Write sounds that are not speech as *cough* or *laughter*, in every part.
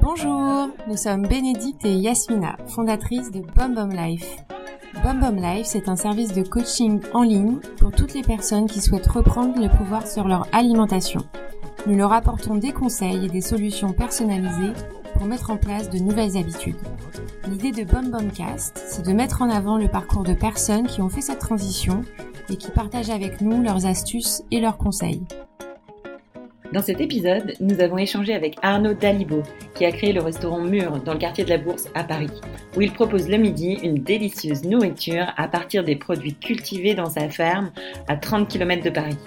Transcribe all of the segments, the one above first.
Bonjour, nous sommes Bénédicte et Yasmina, fondatrices de Bom Life. Bom Life, c'est un service de coaching en ligne pour toutes les personnes qui souhaitent reprendre le pouvoir sur leur alimentation. Nous leur apportons des conseils et des solutions personnalisées mettre en place de nouvelles habitudes. L'idée de Bom Cast, c'est de mettre en avant le parcours de personnes qui ont fait cette transition et qui partagent avec nous leurs astuces et leurs conseils. Dans cet épisode, nous avons échangé avec Arnaud Dalibo, qui a créé le restaurant Mur dans le quartier de la Bourse à Paris, où il propose le midi une délicieuse nourriture à partir des produits cultivés dans sa ferme à 30 km de Paris.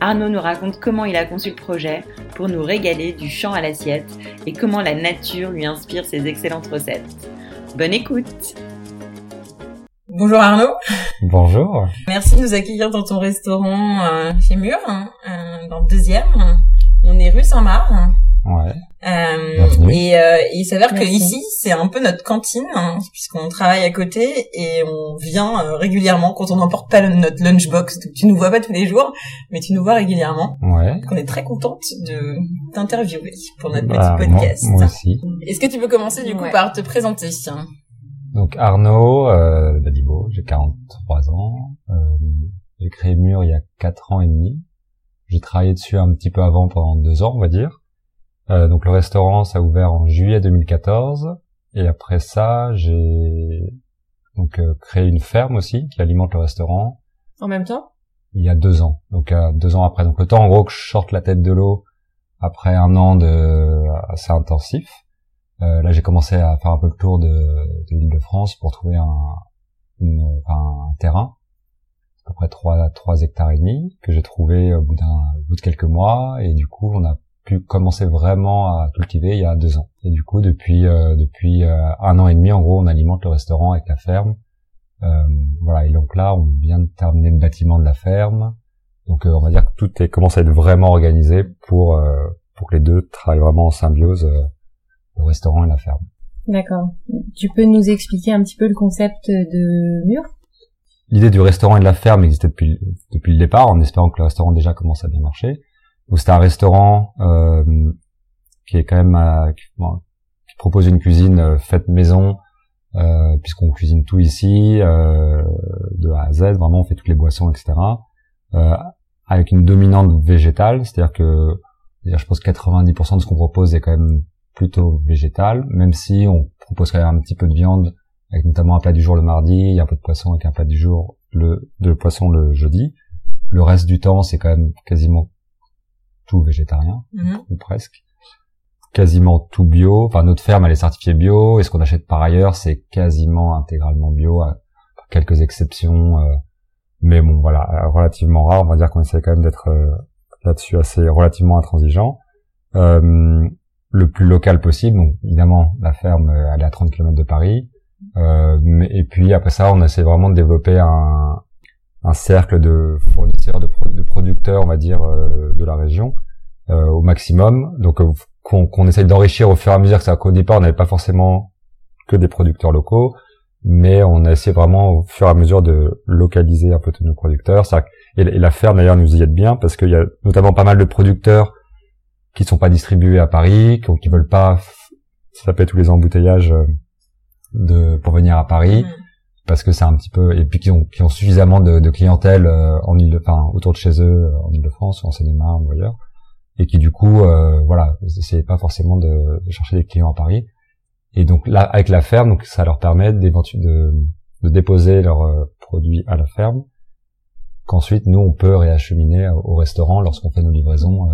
Arnaud nous raconte comment il a conçu le projet pour nous régaler du champ à l'assiette et comment la nature lui inspire ses excellentes recettes. Bonne écoute Bonjour Arnaud. Bonjour. Merci de nous accueillir dans ton restaurant euh, chez Mur, hein, euh, dans le deuxième. On est rue Saint-Marc. Ouais. Euh, et euh, il s'avère que ici c'est un peu notre cantine hein, puisqu'on travaille à côté et on vient euh, régulièrement quand on n'emporte pas notre lunchbox. tu nous vois pas tous les jours, mais tu nous vois régulièrement. Ouais. Donc on est très contente de t'interviewer pour notre bah, petit podcast. Moi, aussi. Est-ce que tu peux commencer du coup par te présenter Donc Arnaud euh, Dalibo, j'ai 43 ans. Euh, j'ai créé Mur il y a 4 ans et demi. J'ai travaillé dessus un petit peu avant pendant deux ans, on va dire. Euh, donc le restaurant, ça a ouvert en juillet 2014. Et après ça, j'ai donc euh, créé une ferme aussi qui alimente le restaurant. En même temps? Il y a deux ans. Donc euh, deux ans après. Donc le temps en gros que je sorte la tête de l'eau après un an de assez intensif. là, j'ai commencé à faire un peu le tour de, de l'île de France pour trouver un, un terrain à peu près 3, 3 hectares et demi que j'ai trouvé au bout d'un bout de quelques mois. Et du coup on a pu commencer vraiment à cultiver il y a deux ans. Et du coup depuis euh, depuis euh, un an et demi en gros on alimente le restaurant avec la ferme. Euh, voilà. Et donc là on vient de terminer le bâtiment de la ferme. Donc on va dire que tout est commence à être vraiment organisé pour pour que les deux travaillent vraiment en symbiose le restaurant et la ferme. D'accord. Tu peux nous expliquer un petit peu le concept de mur? L'idée du restaurant et de la ferme existait depuis depuis le départ, en espérant que le restaurant déjà commence à bien marcher. Donc c'était un restaurant euh, qui est quand même euh, qui, propose une cuisine euh, faite maison, euh, puisqu'on cuisine tout ici euh, de A à Z. Vraiment, on fait toutes les boissons, etc. avec une dominante végétale, c'est-à-dire que je pense 90% de ce qu'on propose est quand même plutôt végétal, même si on propose quand même un petit peu de viande avec notamment un plat du jour le mardi, il y a un peu de poisson avec un plat du jour le de poisson le jeudi. Le reste du temps, c'est quand même quasiment tout végétarien mhm. ou presque. Quasiment tout bio. Enfin, notre ferme elle est certifiée bio et ce qu'on achète par ailleurs, c'est quasiment intégralement bio, à quelques exceptions. Euh, mais bon, voilà, relativement rare. On va dire qu'on essaie quand même d'être euh, là-dessus assez relativement intransigeant. Euh, le plus local possible. Donc, évidemment, la ferme, elle est à 30 km de Paris. Euh, et puis après ça, on essaie vraiment de développer un, un cercle de fournisseurs, de, producteurs, on va dire, euh, de la région euh, au maximum. Donc qu'on qu'on essaye d'enrichir au fur et à mesure ça. Qu'au départ, on n'avait pas forcément que des producteurs locaux, mais on a essayé vraiment au fur et à mesure de localiser un peu tous nos producteurs. Ça, et, la ferme d'ailleurs nous y aide bien parce qu'il y a notamment pas mal de producteurs qui sont pas distribués à Paris, qui, qui veulent pas taper tous les embouteillages de pour venir à Paris parce que c'est un petit peu et puis qui ont qui ont suffisamment de, de clientèle euh, en île enfin autour de chez eux euh, en Île-de-France ou en Seine-et-Marne ou ailleurs et qui du coup euh, voilà c'est pas forcément de, de, chercher des clients à Paris. Et donc là avec la ferme donc ça leur permet de, de déposer leurs euh, produits à la ferme qu'ensuite nous on peut réacheminer au restaurant lorsqu'on fait nos livraisons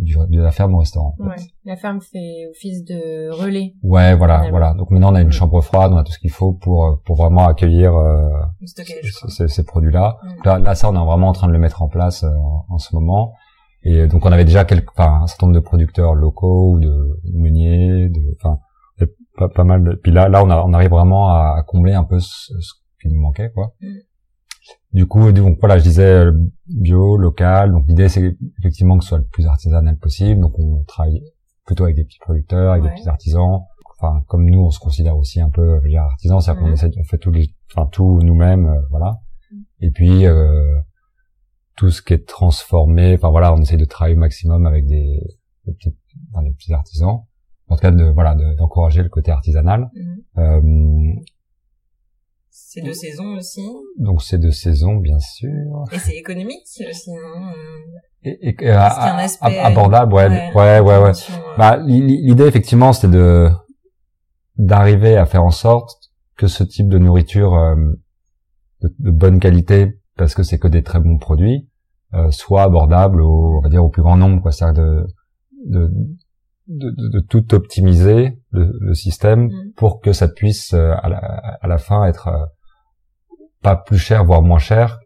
de la ferme au restaurant. Ouais. La ferme fait office de relais. Ouais, voilà, voilà. Donc maintenant on a une chambre froide, on a tout ce qu'il faut pour euh, pour vraiment accueillir euh, ces, ces produits-là. Là, là, ça, on est vraiment en train de le mettre en place euh, en, ce moment. Et donc on avait déjà quelques, enfin, un certain nombre de producteurs locaux ou de meuniers, de, enfin, pas, pas mal. De, puis là, là, on, a, on arrive vraiment à, combler un peu ce, ce qui nous manquait, quoi. Mm. Du coup, donc voilà, je disais euh, bio, local. Donc l'idée c'est effectivement que ce soit le plus artisanal possible. Donc on travaille plutôt avec des petits producteurs, avec des petits artisans. Enfin, comme nous, on se considère aussi un peu je artisans, c'est-à-dire qu'on essaie, on fait tout les, enfin tout nous-mêmes, euh, voilà. Mm. Et puis euh, tout ce qui est transformé. Enfin voilà, on essaye de travailler au maximum avec des, des, petits, des petits artisans. En tout cas, de voilà, d'encourager le côté artisanal. Mhm. Euh, c'est de saison aussi. Donc c'est de saison, bien sûr. Et c'est économique aussi, non Et, et, et à- un aspect- abordable, ouais, Ouais. ouais, ouais, euh, Bah, l'i- l'idée effectivement, c'était de d'arriver à faire en sorte que ce type de nourriture euh, de, de bonne qualité, parce que c'est que des très bons produits, euh, soit abordable au, on va dire, au plus grand nombre, quoi. C'est-à-dire de, de, de, de- de tout optimiser le, le système Mm. pour que ça puisse euh, à, la, à la fin être euh, pas plus cher, voire moins cher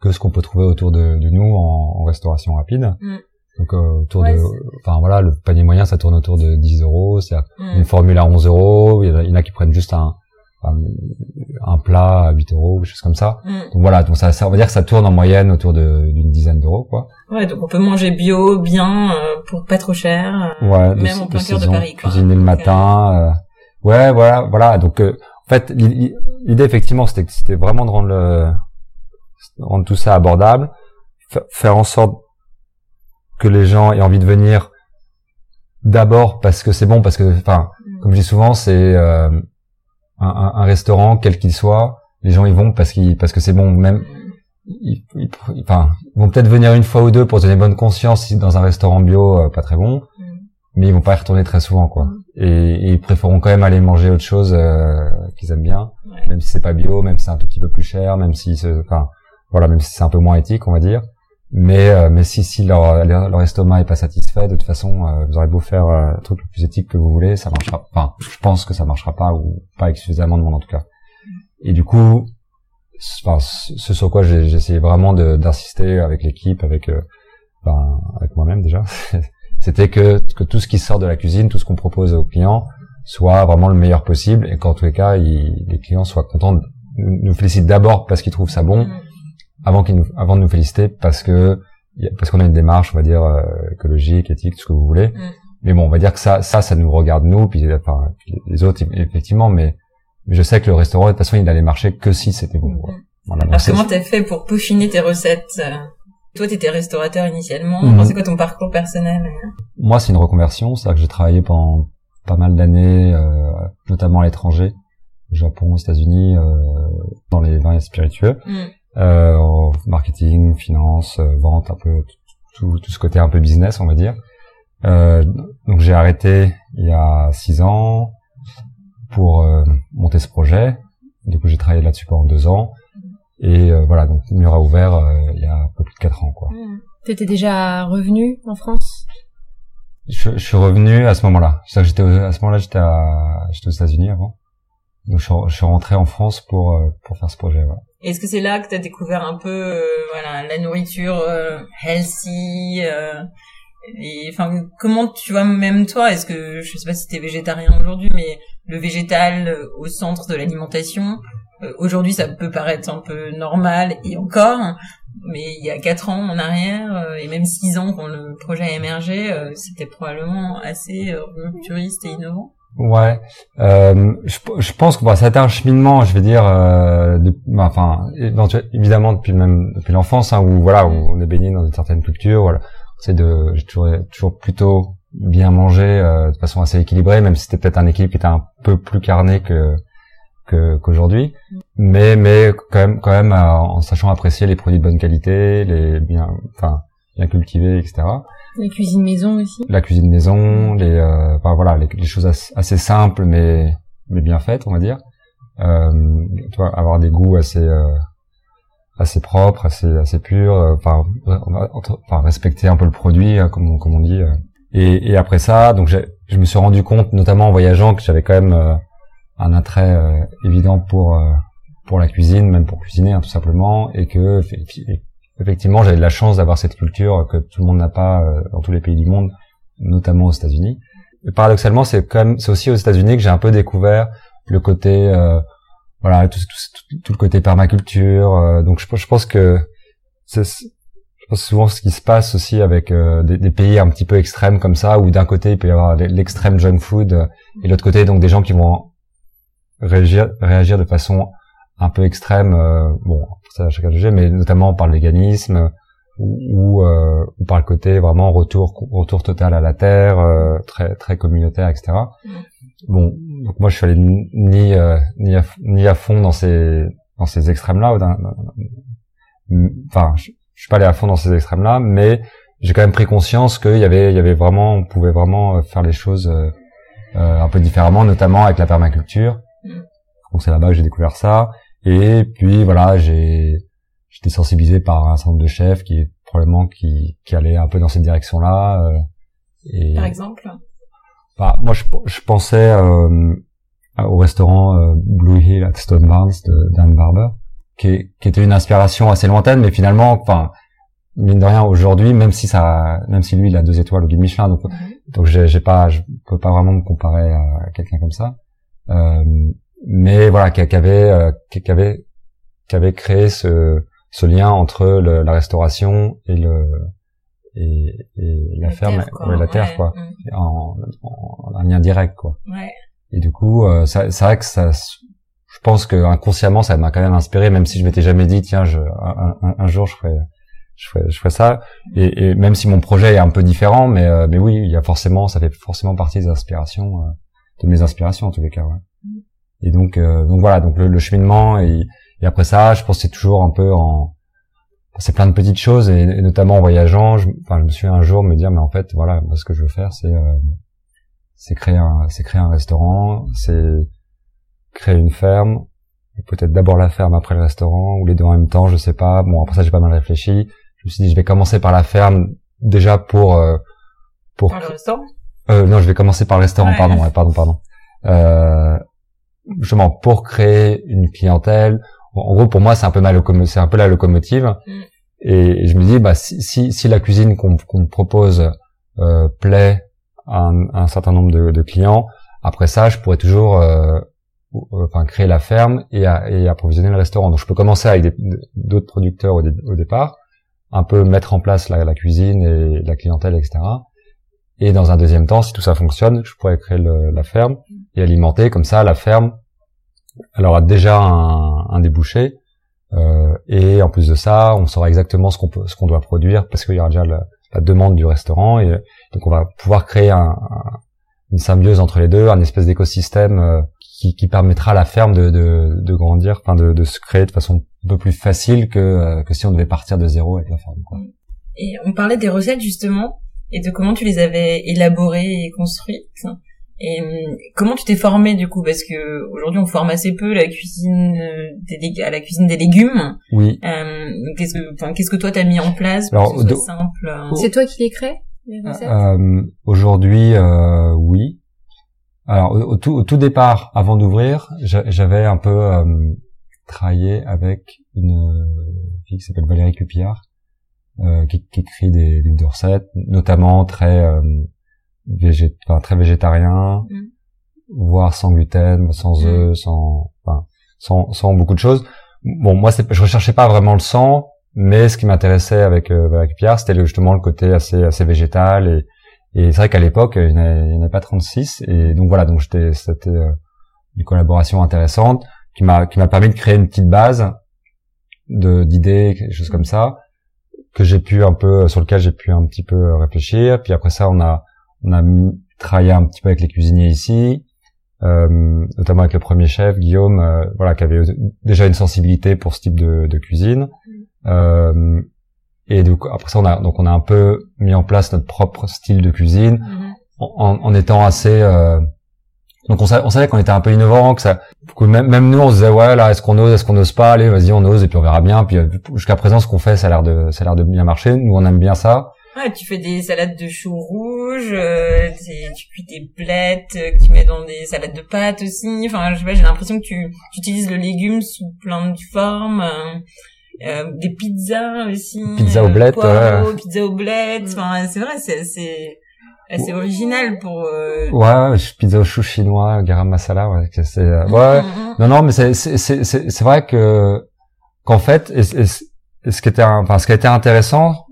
que ce qu'on peut trouver autour de, de nous en, en restauration rapide. Mm. Donc euh, autour Ouais, de, enfin voilà, le panier moyen ça tourne autour de 10 euros. C'est mm. une formule à 11 euros. Il y en a qui prennent juste un, un, plat à 8 euros, ou des choses comme ça. Mm. Donc voilà, donc ça, ça on va dire que ça tourne en moyenne autour de- d'une dizaine d'euros, quoi. Ouais, donc on peut manger bio, bien, euh, pour pas trop cher. euh, Ouais, de- même en plein de cœur de Paris, quoi. Cuisiner le matin. euh, ouais, voilà, voilà. Donc euh, en fait, l'i- l'idée effectivement, c'était c'était vraiment de rendre le rendre tout ça abordable, fa- faire en sorte que les gens aient envie de venir d'abord parce que c'est bon, parce que, enfin, Mm. comme je dis souvent, c'est euh, un, un- un restaurant quel qu'il soit, les gens y vont parce qu'ils parce que c'est bon, même ils, ils- enfin, ils vont peut-être venir une fois ou deux pour se donner bonne conscience si dans un restaurant bio euh, pas très bon, Mm. mais ils vont pas y retourner très souvent, quoi. Mm. Et, et ils préféreront quand même aller manger autre chose euh, qu'ils aiment bien, Ouais. même si c'est pas bio, même si c'est un tout petit peu plus cher, même si, enfin, voilà, même si c'est un peu moins éthique, on va dire. Mais euh, mais si si leur leur, leur estomac est pas satisfait, de toute façon, euh, vous aurez beau faire euh, le truc le plus éthique que vous voulez, ça marchera. Enfin, je pense que ça marchera pas ou pas avec suffisamment de monde en tout cas. Et du coup, enfin, ce sur quoi j'ai essayé vraiment d'insister avec l'équipe, avec euh, ben, avec moi-même déjà, *laughs* c'était que que tout ce qui sort de la cuisine, tout ce qu'on propose aux clients, soit vraiment le meilleur possible et qu'en tous les cas, ils- les clients soient contents, nous, nous félicitent d'abord parce qu'ils trouvent ça bon, Mm. Avant qu'ils nous, avant de nous féliciter parce que parce qu'on a une démarche, on va dire euh, écologique, éthique, tout ce que vous voulez. Mm. Mais bon, on va dire que ça, ça, ça nous regarde nous, puis enfin les autres effectivement, mais je sais que le restaurant de toute façon il allait marcher que si c'était bon. Mm. Voilà, Alors comment t'as fait pour peaufiner tes recettes euh? Toi, t'étais restaurateur initialement. Mhm. Enfin, c'est quoi ton parcours personnel euh? Moi c'est une reconversion, c'est-à-dire que j'ai travaillé pendant pas mal d'années, euh, notamment à l'étranger, au Japon, aux États-Unis, euh, dans les vins spiritueux. Euh, en marketing, finance, euh, vente, un peu tout, tout ce côté un peu business, on va dire. Euh, donc j'ai arrêté il y a six ans pour euh, monter ce projet. Du coup j'ai travaillé là-dessus pendant deux ans et euh, voilà donc le mur a ouvert il y a un peu plus de quatre ans quoi. T'étais déjà revenu en France? Je, je suis revenu à ce moment-là. C'est-à-dire que j'étais au- à ce moment-là j'étais à j'étais aux États-Unis avant. Donc je suis, rentré en France pour euh, pour faire ce projet. voilà. Est-ce que c'est là que t'as découvert un peu, euh, voilà, la nourriture euh, healthy euh, et enfin, comment tu vois même toi Est-ce que je sais pas si t'es végétarien aujourd'hui, mais le végétal euh, au centre de l'alimentation. aujourd'hui, ça peut paraître un peu normal et encore, mais il y a quatre ans en arrière et même six ans quand le projet a émergé, c'était probablement assez rupturiste et innovant. Ouais, euh, je, je pense que bon, ça a été un cheminement, je vais dire, euh, de, bah, enfin, évidemment depuis même depuis l'enfance, hein, où voilà, où on est baigné dans une certaine culture, voilà, c'est de, j'ai toujours, toujours plutôt bien mangé euh, de façon assez équilibrée, même si c'était peut-être un équilibre qui était un peu plus carné que que- qu'aujourd'hui, mais mais quand même quand même euh, en sachant apprécier les produits de bonne qualité, les bien, enfin bien cultivés, etc La cuisine maison aussi la cuisine maison, les, euh, voilà, les, les choses as- assez simples mais mais bien faites, on va dire. Euh, tu vois, avoir des goûts assez euh, assez propres, assez assez purs. euh, Enfin, respecter un peu le produit, euh, comme on, comme on dit. euh. Et, et après ça, donc je me suis rendu compte, notamment en voyageant, que j'avais quand même euh, un attrait évident pour pour la cuisine, même pour cuisiner hein, tout simplement, et que effectivement j'avais de la chance d'avoir cette culture que tout le monde n'a pas euh, dans tous les pays du monde, notamment aux États-Unis. Paradoxalement, c'est quand même c'est aussi aux États-Unis que j'ai un peu découvert le côté euh, voilà tout, tout, tout le côté permaculture. euh, donc je, pense que c'est souvent ce qui se passe aussi avec euh, des, des pays un petit peu extrêmes comme ça, où d'un côté il peut y avoir l'extrême junk food et de l'autre côté donc des gens qui vont réagir réagir de façon un peu extrême. euh, bon, ça chacun juger, mais notamment par le véganisme, ou, euh, ou par le côté vraiment retour retour total à la terre, euh, très très communautaire, etc. Bon, donc moi je suis allé ni euh, ni, à, ni à fond dans ces dans ces extrêmes là, enfin je, je suis pas allé à fond dans ces extrêmes là, mais j'ai quand même pris conscience qu'il y avait il y avait vraiment on pouvait vraiment faire les choses un peu différemment, notamment avec la permaculture. Donc c'est là-bas que j'ai découvert ça. Et puis voilà, j'ai j'étais sensibilisé par un certain nombre de chefs qui probablement qui qui allaient un peu dans cette direction-là. Euh, et par exemple. Bah, moi je, je pensais euh, au restaurant euh, Blue Hill at Stone Barns de Dan Barber, qui, qui était une inspiration assez lointaine, mais finalement, enfin mine de rien aujourd'hui, même si ça, même si lui il a deux étoiles au guide Michelin, donc mhm. donc j'ai pas, je peux pas vraiment me comparer à quelqu'un comme ça. Euh, mais voilà, qui, avait, euh, qui, avait, qui avait créé ce, ce lien entre le, la restauration et le et, et la, ferme, terre, la terre, quoi, mm. en, en, un lien direct, quoi. Ouais. Et du coup, euh, c'est vrai que ça, je pense que inconsciemment, ça m'a quand même inspiré, même si je m'étais jamais dit, tiens, je, un, un, jour, je ferai, je ferai, je ferai ça. Et, et, même si mon projet est un peu différent, mais, euh, mais oui, il y a forcément, ça fait forcément partie des inspirations, euh, de mes inspirations en tous les cas. Ouais. Mm. Et donc, euh, donc voilà, donc le, le cheminement et, et, après ça, je pensais toujours un peu en, c'est plein de petites choses et, notamment en voyageant. Je, enfin, je me suis un jour me dire, mais en fait, voilà, moi, ce que je veux faire, c'est, euh, c'est créer un, c'est créer un restaurant, c'est créer une ferme, peut-être d'abord la ferme après le restaurant ou les deux en même temps, je sais pas. Bon, après ça, j'ai pas mal réfléchi. Je me suis dit, je vais commencer par la ferme déjà pour euh, pour. Par le restaurant? Euh, non, je vais commencer par le restaurant. Pardon, ouais, pardon, pardon. Euh, justement pour créer une clientèle. En gros, pour moi, c'est un peu ma c'est un peu la locomotive. Mm. Et je me dis, bah, si, si, si la cuisine qu'on qu'on propose euh, plaît à un, certain nombre de, de, clients, après ça, je pourrais toujours euh, enfin, créer la ferme et, et, approvisionner le restaurant. Donc, je peux commencer avec d'autres producteurs au, au, départ, un peu mettre en place la, la, cuisine et la clientèle, etc. Et dans un deuxième temps, si tout ça fonctionne, je pourrais créer le, la ferme et alimenter comme ça la ferme. Elle aura déjà un, un débouché euh, et en plus de ça, on saura exactement ce qu'on peut, ce qu'on doit produire parce qu'il y aura déjà la, la, demande du restaurant et donc on va pouvoir créer un, une symbiose entre les deux, un espèce d'écosystème euh, qui, qui, permettra à la ferme de, de, de grandir, enfin de, de, se créer de façon un peu plus facile que, euh, que si on devait partir de zéro avec la ferme. Quoi. Et on parlait des recettes justement et de comment tu les avais élaborées et construites. Et hum, comment tu t'es formé du coup? Parce que aujourd'hui on forme assez peu la cuisine euh, des à la cuisine des légumes. Oui. Euh, qu'est-ce que, enfin, qu'est-ce que toi t'as mis en place pour Alors, que ce soit simple euh? C'est toi qui les crées les recettes? euh, Aujourd'hui, oui. Alors au, tout, au, tout, départ, avant d'ouvrir, j'avais un peu travaillé avec une fille qui s'appelle Valérie Cupillard, euh, qui, qui écrit des, des, recettes, notamment très euh, végé enfin, très végétarien, mm. voire sans gluten, sans mm. œufs, sans, enfin, sans, sans beaucoup de choses. Bon, moi, je recherchais pas vraiment le sang, mais ce qui m'intéressait avec euh, avec Pierre, c'était justement le côté assez assez végétal et et c'est vrai qu'à l'époque, il n'y en, avait pas 36 et donc voilà, donc j'étais c'était euh, une collaboration intéressante qui m'a qui m'a permis de créer une petite base de d'idées, quelque chose comme ça que j'ai pu un peu sur lequel j'ai pu un petit peu réfléchir. Puis après ça, on a on a travaillé un petit peu avec les cuisiniers ici, euh, notamment avec le premier chef Guillaume, euh, voilà, qui avait déjà une sensibilité pour ce type de, de cuisine. Euh, et donc après ça, on a donc on a un peu mis en place notre propre style de cuisine mm-hmm. en, en, étant assez euh, donc on savait, on savait qu'on était un peu innovant, que ça, que même, même nous on se disait ouais là est-ce qu'on ose, est-ce qu'on ose pas, allez vas-y on ose et puis on verra bien. Puis euh, jusqu'à présent ce qu'on fait ça a l'air de, ça a l'air de bien marcher. Nous on aime bien ça. Ouais, tu fais des salades de choux rouges, euh, tu cuis des blettes, euh, tu mets dans des salades de pâtes aussi. Enfin, je sais pas, j'ai l'impression que tu, tu utilises le légume sous plein de formes. Euh, euh des pizzas aussi. Pizza aux blettes. Pizza aux blettes. Enfin, c'est vrai, c'est, c'est, c'est original pour. Euh... Ouais, pizza au chou chinois, garam masala, ouais, c'est. Euh, ouais, mm, mm, mm. non, non, mais c'est c'est c'est c'est vrai que qu'en fait, et, ce qui était, enfin, ce qui a été intéressant,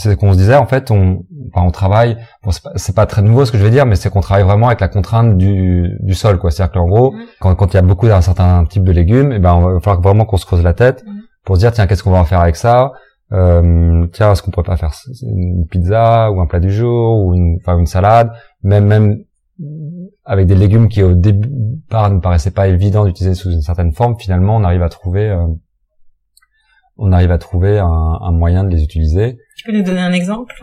c'est qu'on se disait en fait, on, enfin, on travaille. Bon, c'est pas, pas très nouveau ce que je vais dire, mais c'est qu'on travaille vraiment avec la contrainte du du sol, quoi. C'est-à-dire qu'en gros, quand quand il y a beaucoup d'un certain type de légumes, et eh ben, il va falloir vraiment qu'on se creuse la tête pour se dire tiens, qu'est-ce qu'on va en faire avec ça? Euh, tiens, est-ce qu'on pourrait pas faire une pizza ou un plat du jour ou une, enfin une salade, même même avec des légumes qui au départ ne paraissaient pas évidents d'utiliser sous une certaine forme, finalement on arrive à trouver euh, on arrive à trouver un, un, moyen de les utiliser. Tu peux nous donner un exemple?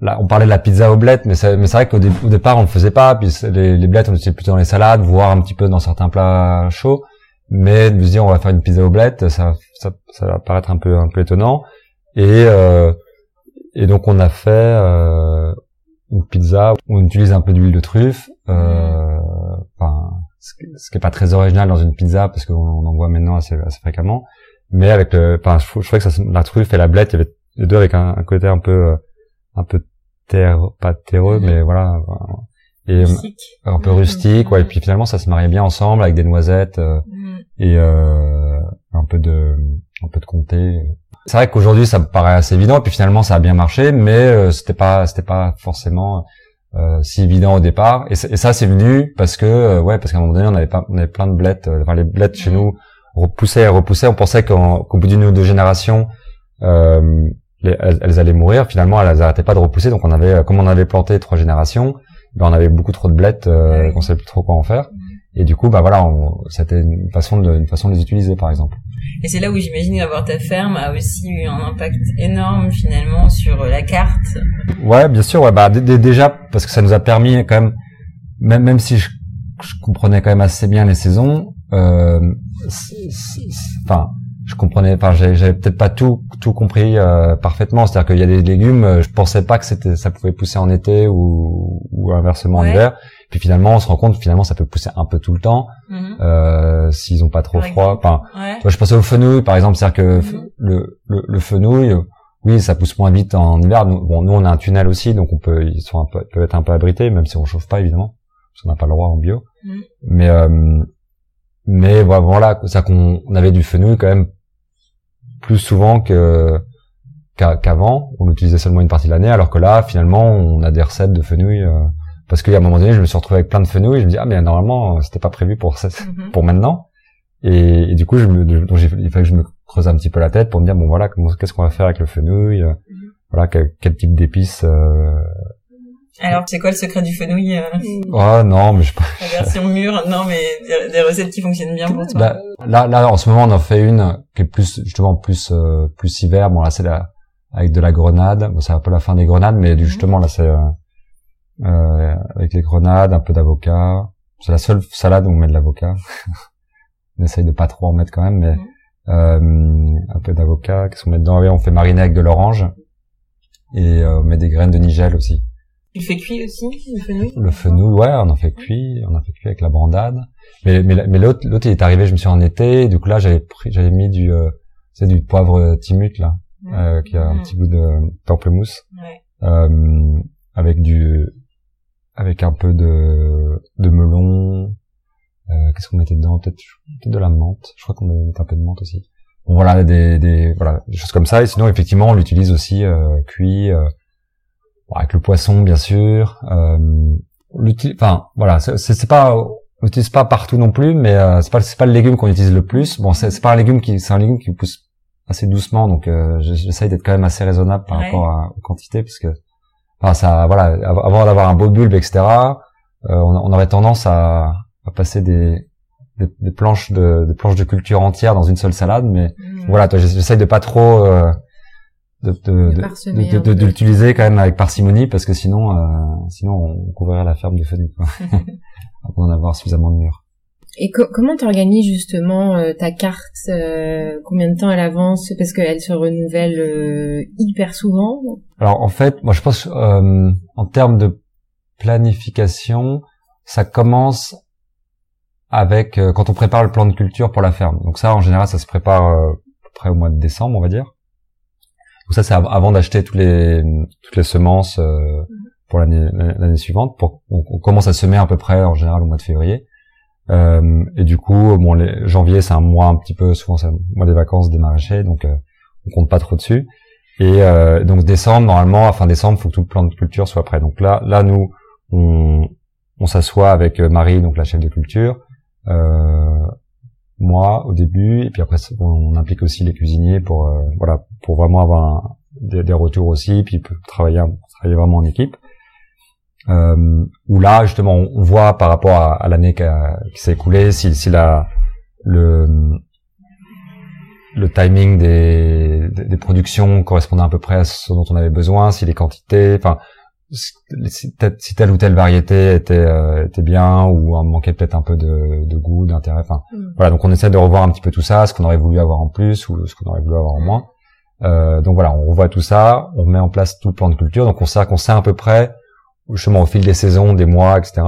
Là, on parlait de la pizza aux blettes, mais c'est, vrai qu'au au départ on le faisait pas. Puis les, les blettes on utilisait plutôt dans les salades, voire un petit peu dans certains plats chauds. Mais de se dire on va faire une pizza aux blettes, ça, va paraître un peu étonnant. Et euh, et donc on a fait euh, une pizza où on utilise un peu d'huile de truffe. Euh, ce, qui est pas très original dans une pizza parce qu'on en voit maintenant assez fréquemment. Mais avec le, enfin, je, je trouvais que ça, la truffe et la blette, il y avait les deux avec un, un côté un peu, euh, un peu terre, pas terreux, mais voilà, et rustique. un peu rustique, ouais. Et puis finalement, ça se mariait bien ensemble avec des noisettes euh, mm. et euh, un peu de, un peu de comté. C'est vrai qu'aujourd'hui, ça me paraît assez évident. Et puis finalement, ça a bien marché, mais euh, c'était pas, c'était pas forcément euh, si évident au départ. Et, ça, c'est venu parce que, ouais, parce qu'à un moment donné, on avait pas, on avait plein de blettes. enfin, les blettes chez nous repoussaient et repoussaient. On pensait qu'au bout d'une ou deux générations, euh, elles, allaient mourir. Finalement, elles n'arrêtaient pas de repousser. Donc on avait, comme on avait planté trois générations, ben, on avait beaucoup trop de blettes, euh, qu'on savait plus trop quoi en faire. Et du coup, bah voilà, c'était une façon de, une façon de les utiliser, par exemple. Et c'est là où j'imagine avoir ta ferme a aussi eu un impact énorme finalement sur la carte. Ouais, bien sûr. Ouais, bah déjà parce que ça nous a permis quand même, même même si je, je comprenais quand même assez bien les saisons, euh, enfin je comprenais enfin j'avais peut-être pas tout tout compris euh, parfaitement. C'est-à-dire qu'il y a des légumes euh, je pensais pas que c'était ça pouvait pousser en été ou, ou inversement en hiver. Puis finalement on se rend compte finalement ça peut pousser un peu tout le temps. Mhm. euh, s'ils ont pas trop froid enfin je pensais au fenouil par exemple. C'est-à-dire que mhm. le, le, le fenouil oui ça pousse moins vite en hiver. Nous, bon nous on a un tunnel aussi donc on peut ils sont un peu peuvent être un peu abrités même si on chauffe pas évidemment parce qu'on n'a pas le droit en bio. Mhm. mais euh, mais voilà, ça qu'on avait du fenouil quand même plus souvent que qu'avant. on l'utilisait seulement une partie de l'année, alors que là, finalement, on a des recettes de fenouil. Euh, parce qu'il y a un moment donné, je me suis retrouvé avec plein de fenouil. Je me dis ah mais normalement, c'était pas prévu pour mhm. pour maintenant. Et, du coup, je me, donc il fallait que je me creuse un petit peu la tête pour me dire bon voilà, qu'est-ce qu'on va faire avec le fenouil, euh, mhm. voilà quel, quel, type d'épices euh, alors, c'est quoi le secret du fenouil euh... Oh non, mais je La version mûre, non, mais des, recettes qui fonctionnent bien pour toi. Bah, là, là, en ce moment, on en fait une qui est plus justement plus euh, plus hiver. Bon là, c'est la avec de la grenade. Bon, c'est un peu la fin des grenades, mais mhm. justement là, c'est euh, euh, avec les grenades, un peu d'avocat. C'est la seule salade où on met de l'avocat. *laughs* on essaye de pas trop en mettre quand même, mais mhm. euh, un peu d'avocat. Qu'est-ce qu'on met dedans? On fait mariner avec de l'orange et on met des graines de nigel aussi. Tu le fais cuire aussi, le fenouil? Le fenouil, ouais, on en fait cuit, on en fait cuit avec la brandade. Mais, mais, mais l'autre, l'autre, il est arrivé, je me suis en été, du coup là, j'avais pris, j'avais mis du, euh, c'est du poivre timut, là, euh, qui a un petit goût de pamplemousse. Ouais. Euh, avec du, avec un peu de, de melon, euh, qu'est-ce qu'on mettait dedans? Peut-être, peut-être de la menthe. Je crois qu'on mettait un peu de menthe aussi. Bon, voilà, des, des, voilà, des choses comme ça. Et sinon, effectivement, on l'utilise aussi, euh, cuit, avec le poisson bien sûr. Euh, enfin voilà, c'est pas on l'utilise pas partout non plus, mais euh, c'est pas c'est pas le légume qu'on utilise le plus. Bon, c'est pas un légume qui c'est un légume qui pousse assez doucement, donc euh, j'essaye d'être quand même assez raisonnable par rapport à, aux quantités, parce que enfin ça voilà, avant d'avoir un beau bulbe etc. Euh, on, on, aurait tendance à, à passer des, des, des, planches de des planches de culture entières dans une seule salade, mais mmh. voilà, j'essaye de pas trop euh, de, de, de, l'utiliser quand même avec parcimonie parce que sinon euh, sinon on couvrirait la ferme de fenouil quoi *laughs* *laughs* avant d'en avoir suffisamment de murs. Et comment tu organises justement euh, ta carte euh, Combien de temps elle avance? Parce qu'elle se renouvelle hyper souvent. Alors en fait, moi je pense en termes de planification, ça commence avec quand on prépare le plan de culture pour la ferme. Donc ça, en général, ça se prépare peu près au mois de décembre, on va dire. Donc ça, c'est avant d'acheter toutes les toutes les semences euh, pour l'année l'année suivante. Pour, on, commence à semer à peu près en général au mois de février. Euh, et du coup, bon, les, janvier, c'est un mois un petit peu, souvent c'est le mois des vacances des maraîchers, donc euh, on compte pas trop dessus. Et euh, donc décembre, normalement, à fin décembre, faut que tout le plan de culture soit prêt. Donc là, là, nous, on, on s'assoit avec Marie, donc la chef de culture, moi au début, et puis après on implique aussi les cuisiniers pour euh, voilà pour vraiment avoir des, des, retours aussi, puis travailler travailler vraiment en équipe. Euh, où là justement on voit par rapport à, l'année qui, s'est écoulée si, si la le le timing des, des, productions correspondait à peu près à ce dont on avait besoin, si les quantités, enfin si, telle ou telle variété était euh, était bien ou on manquait peut-être un peu de, de goût, d'intérêt. Enfin mm. voilà, donc on essaie de revoir un petit peu tout ça, ce qu'on aurait voulu avoir en plus ou ce qu'on aurait voulu avoir en moins. Euh, donc voilà, on revoit tout ça, on met en place tout le plan de culture, donc on sait qu'on sait à peu près justement au fil des saisons, des mois, etc.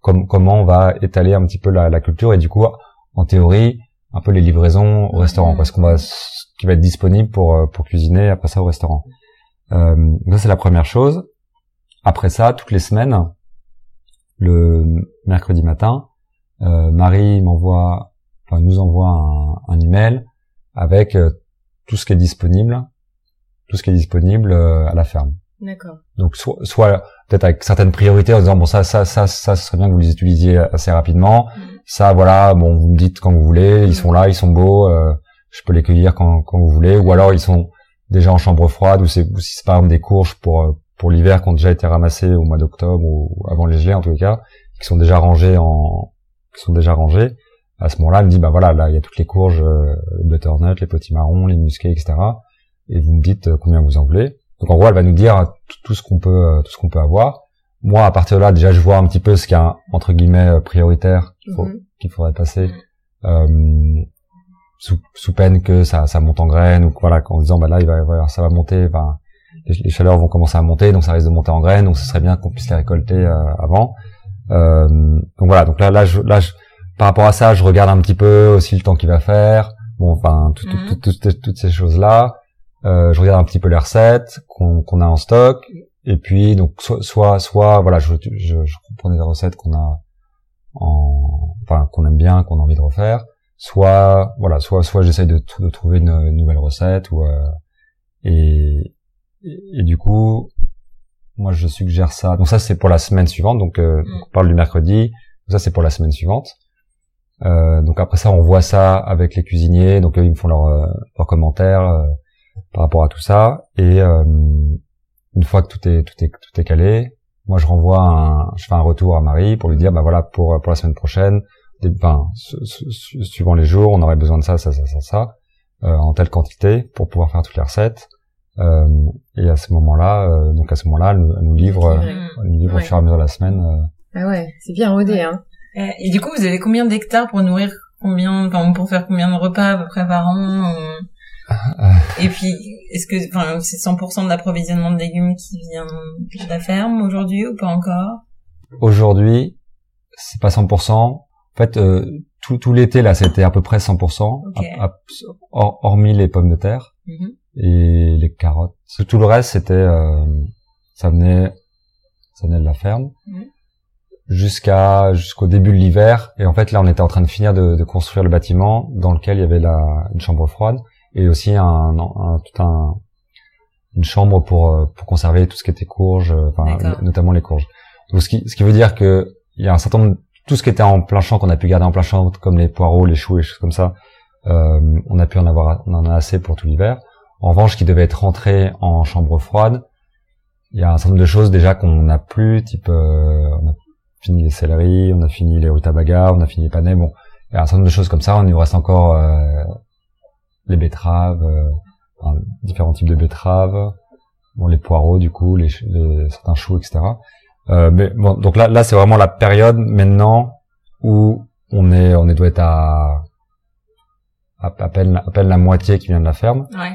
Comme, comment on va étaler un petit peu la, la, culture et du coup, en théorie, un peu les livraisons au restaurant, parce qu'on va qui va être disponible pour euh, pour cuisiner après ça au restaurant. Euh, ça c'est la première chose. Après ça, toutes les semaines, le mercredi matin, euh, Marie m'envoie, enfin nous envoie un, un email avec euh, tout ce qui est disponible, tout ce qui est disponible euh, à la ferme. D'accord. Donc soit, soit peut-être avec certaines priorités en disant bon ça ça ça ça ce serait bien que vous les utilisiez assez rapidement. Mm. Ça voilà bon vous me dites quand vous voulez, ils mm. sont là, ils sont beaux, euh, je peux les cueillir quand quand vous voulez ou alors ils sont déjà en chambre froide ou c'est si c'est par exemple des courges pour pour l'hiver qui ont déjà été ramassés au mois d'octobre ou avant les gelées en tous les cas, qui sont déjà rangés en qui sont déjà rangés. À ce moment-là, elle me dit bah voilà, là il y a toutes les courges, euh, les butternut, les petits marrons, les musqués, etc. Et vous me dites euh, combien vous en voulez. Donc en gros, elle va nous dire tout, ce qu'on peut euh, tout ce qu'on peut avoir. Moi, à partir de là, déjà, je vois un petit peu ce qu'il y a entre guillemets euh, prioritaire qu'il faut, mhm. qu'il faudrait passer. Euh, sous, sous, peine que ça, ça monte en graines ou voilà en disant bah là il va, ça va monter les, chaleurs vont commencer à monter, donc ça risque de monter en graines, donc ce serait bien qu'on puisse les récolter euh, avant. Euh, donc voilà, donc là, là, je, là, je, par rapport à ça, je regarde un petit peu aussi le temps qu'il va faire. Bon, enfin, tout, tout, mhm. toutes ces choses-là. Euh, je regarde un petit peu les recettes qu'on a en stock, et puis donc soit, soit, soit voilà, je, je, je prends des recettes qu'on a, en, enfin, qu'on aime bien, qu'on a envie de refaire. Soit voilà, soit, soit j'essaye de, de, trouver une, une, nouvelle recette ou euh, et, et, du coup, moi, je suggère ça. Donc ça, c'est pour la semaine suivante. Donc, euh, mm. on parle du mercredi. Ça, c'est pour la semaine suivante. Euh, donc après ça, on voit ça avec les cuisiniers. Donc eux, ils me font leurs euh, leurs commentaires euh, par rapport à tout ça. Et euh, une fois que tout est tout est tout est calé, moi, je renvoie un, je fais un retour à Marie pour lui dire, bah voilà, pour pour la semaine prochaine, enfin, suivant les jours, on aurait besoin de ça, ça, ça, ça, ça, en telle quantité pour pouvoir faire toutes les recettes. Euh, et à ce moment-là, euh, donc à ce moment-là, elle, nous livre, elle nous livre au fur et à mesure de la semaine. Euh. Ah ouais, c'est bien rodé, hein. Et, du coup, vous avez combien d'hectares pour nourrir combien, enfin pour faire combien de repas à peu près par an Et puis, est-ce que, enfin, c'est 100% de l'approvisionnement de légumes qui vient de la ferme aujourd'hui ou pas encore? Aujourd'hui, c'est pas 100%. En fait, euh, tout, tout l'été là, c'était à peu près 100%, hormis les pommes de terre. Mm et les carottes. Tout le reste, c'était, euh, ça venait, ça venait de la ferme. Jusqu'à jusqu'au début de l'hiver. Et en fait là on était en train de finir de, de, construire le bâtiment dans lequel il y avait la une chambre froide et aussi un, un, tout un une chambre pour euh, pour conserver tout ce qui était courge enfin notamment les courges. Donc ce qui ce qui veut dire que il y a un certain nombre tout ce qui était en plein champ qu'on a pu garder en plein champ comme les poireaux les choux les choses comme ça euh, on a pu en avoir on en a assez pour tout l'hiver en revanche, qui devait être rentré en chambre froide, il y a un certain nombre de choses déjà qu'on n'a plus, type euh, on a fini les céleris, on a fini les rutabagas, on a fini les panais, bon, il y a un certain nombre de choses comme ça, il nous reste encore euh, les betteraves, euh, différents types de betteraves, bon les poireaux du coup, les, certains choux, etc. mais bon, donc là, là c'est vraiment la période maintenant où on est, on est doit être à à, peine, à peine la moitié qui vient de la ferme. Ouais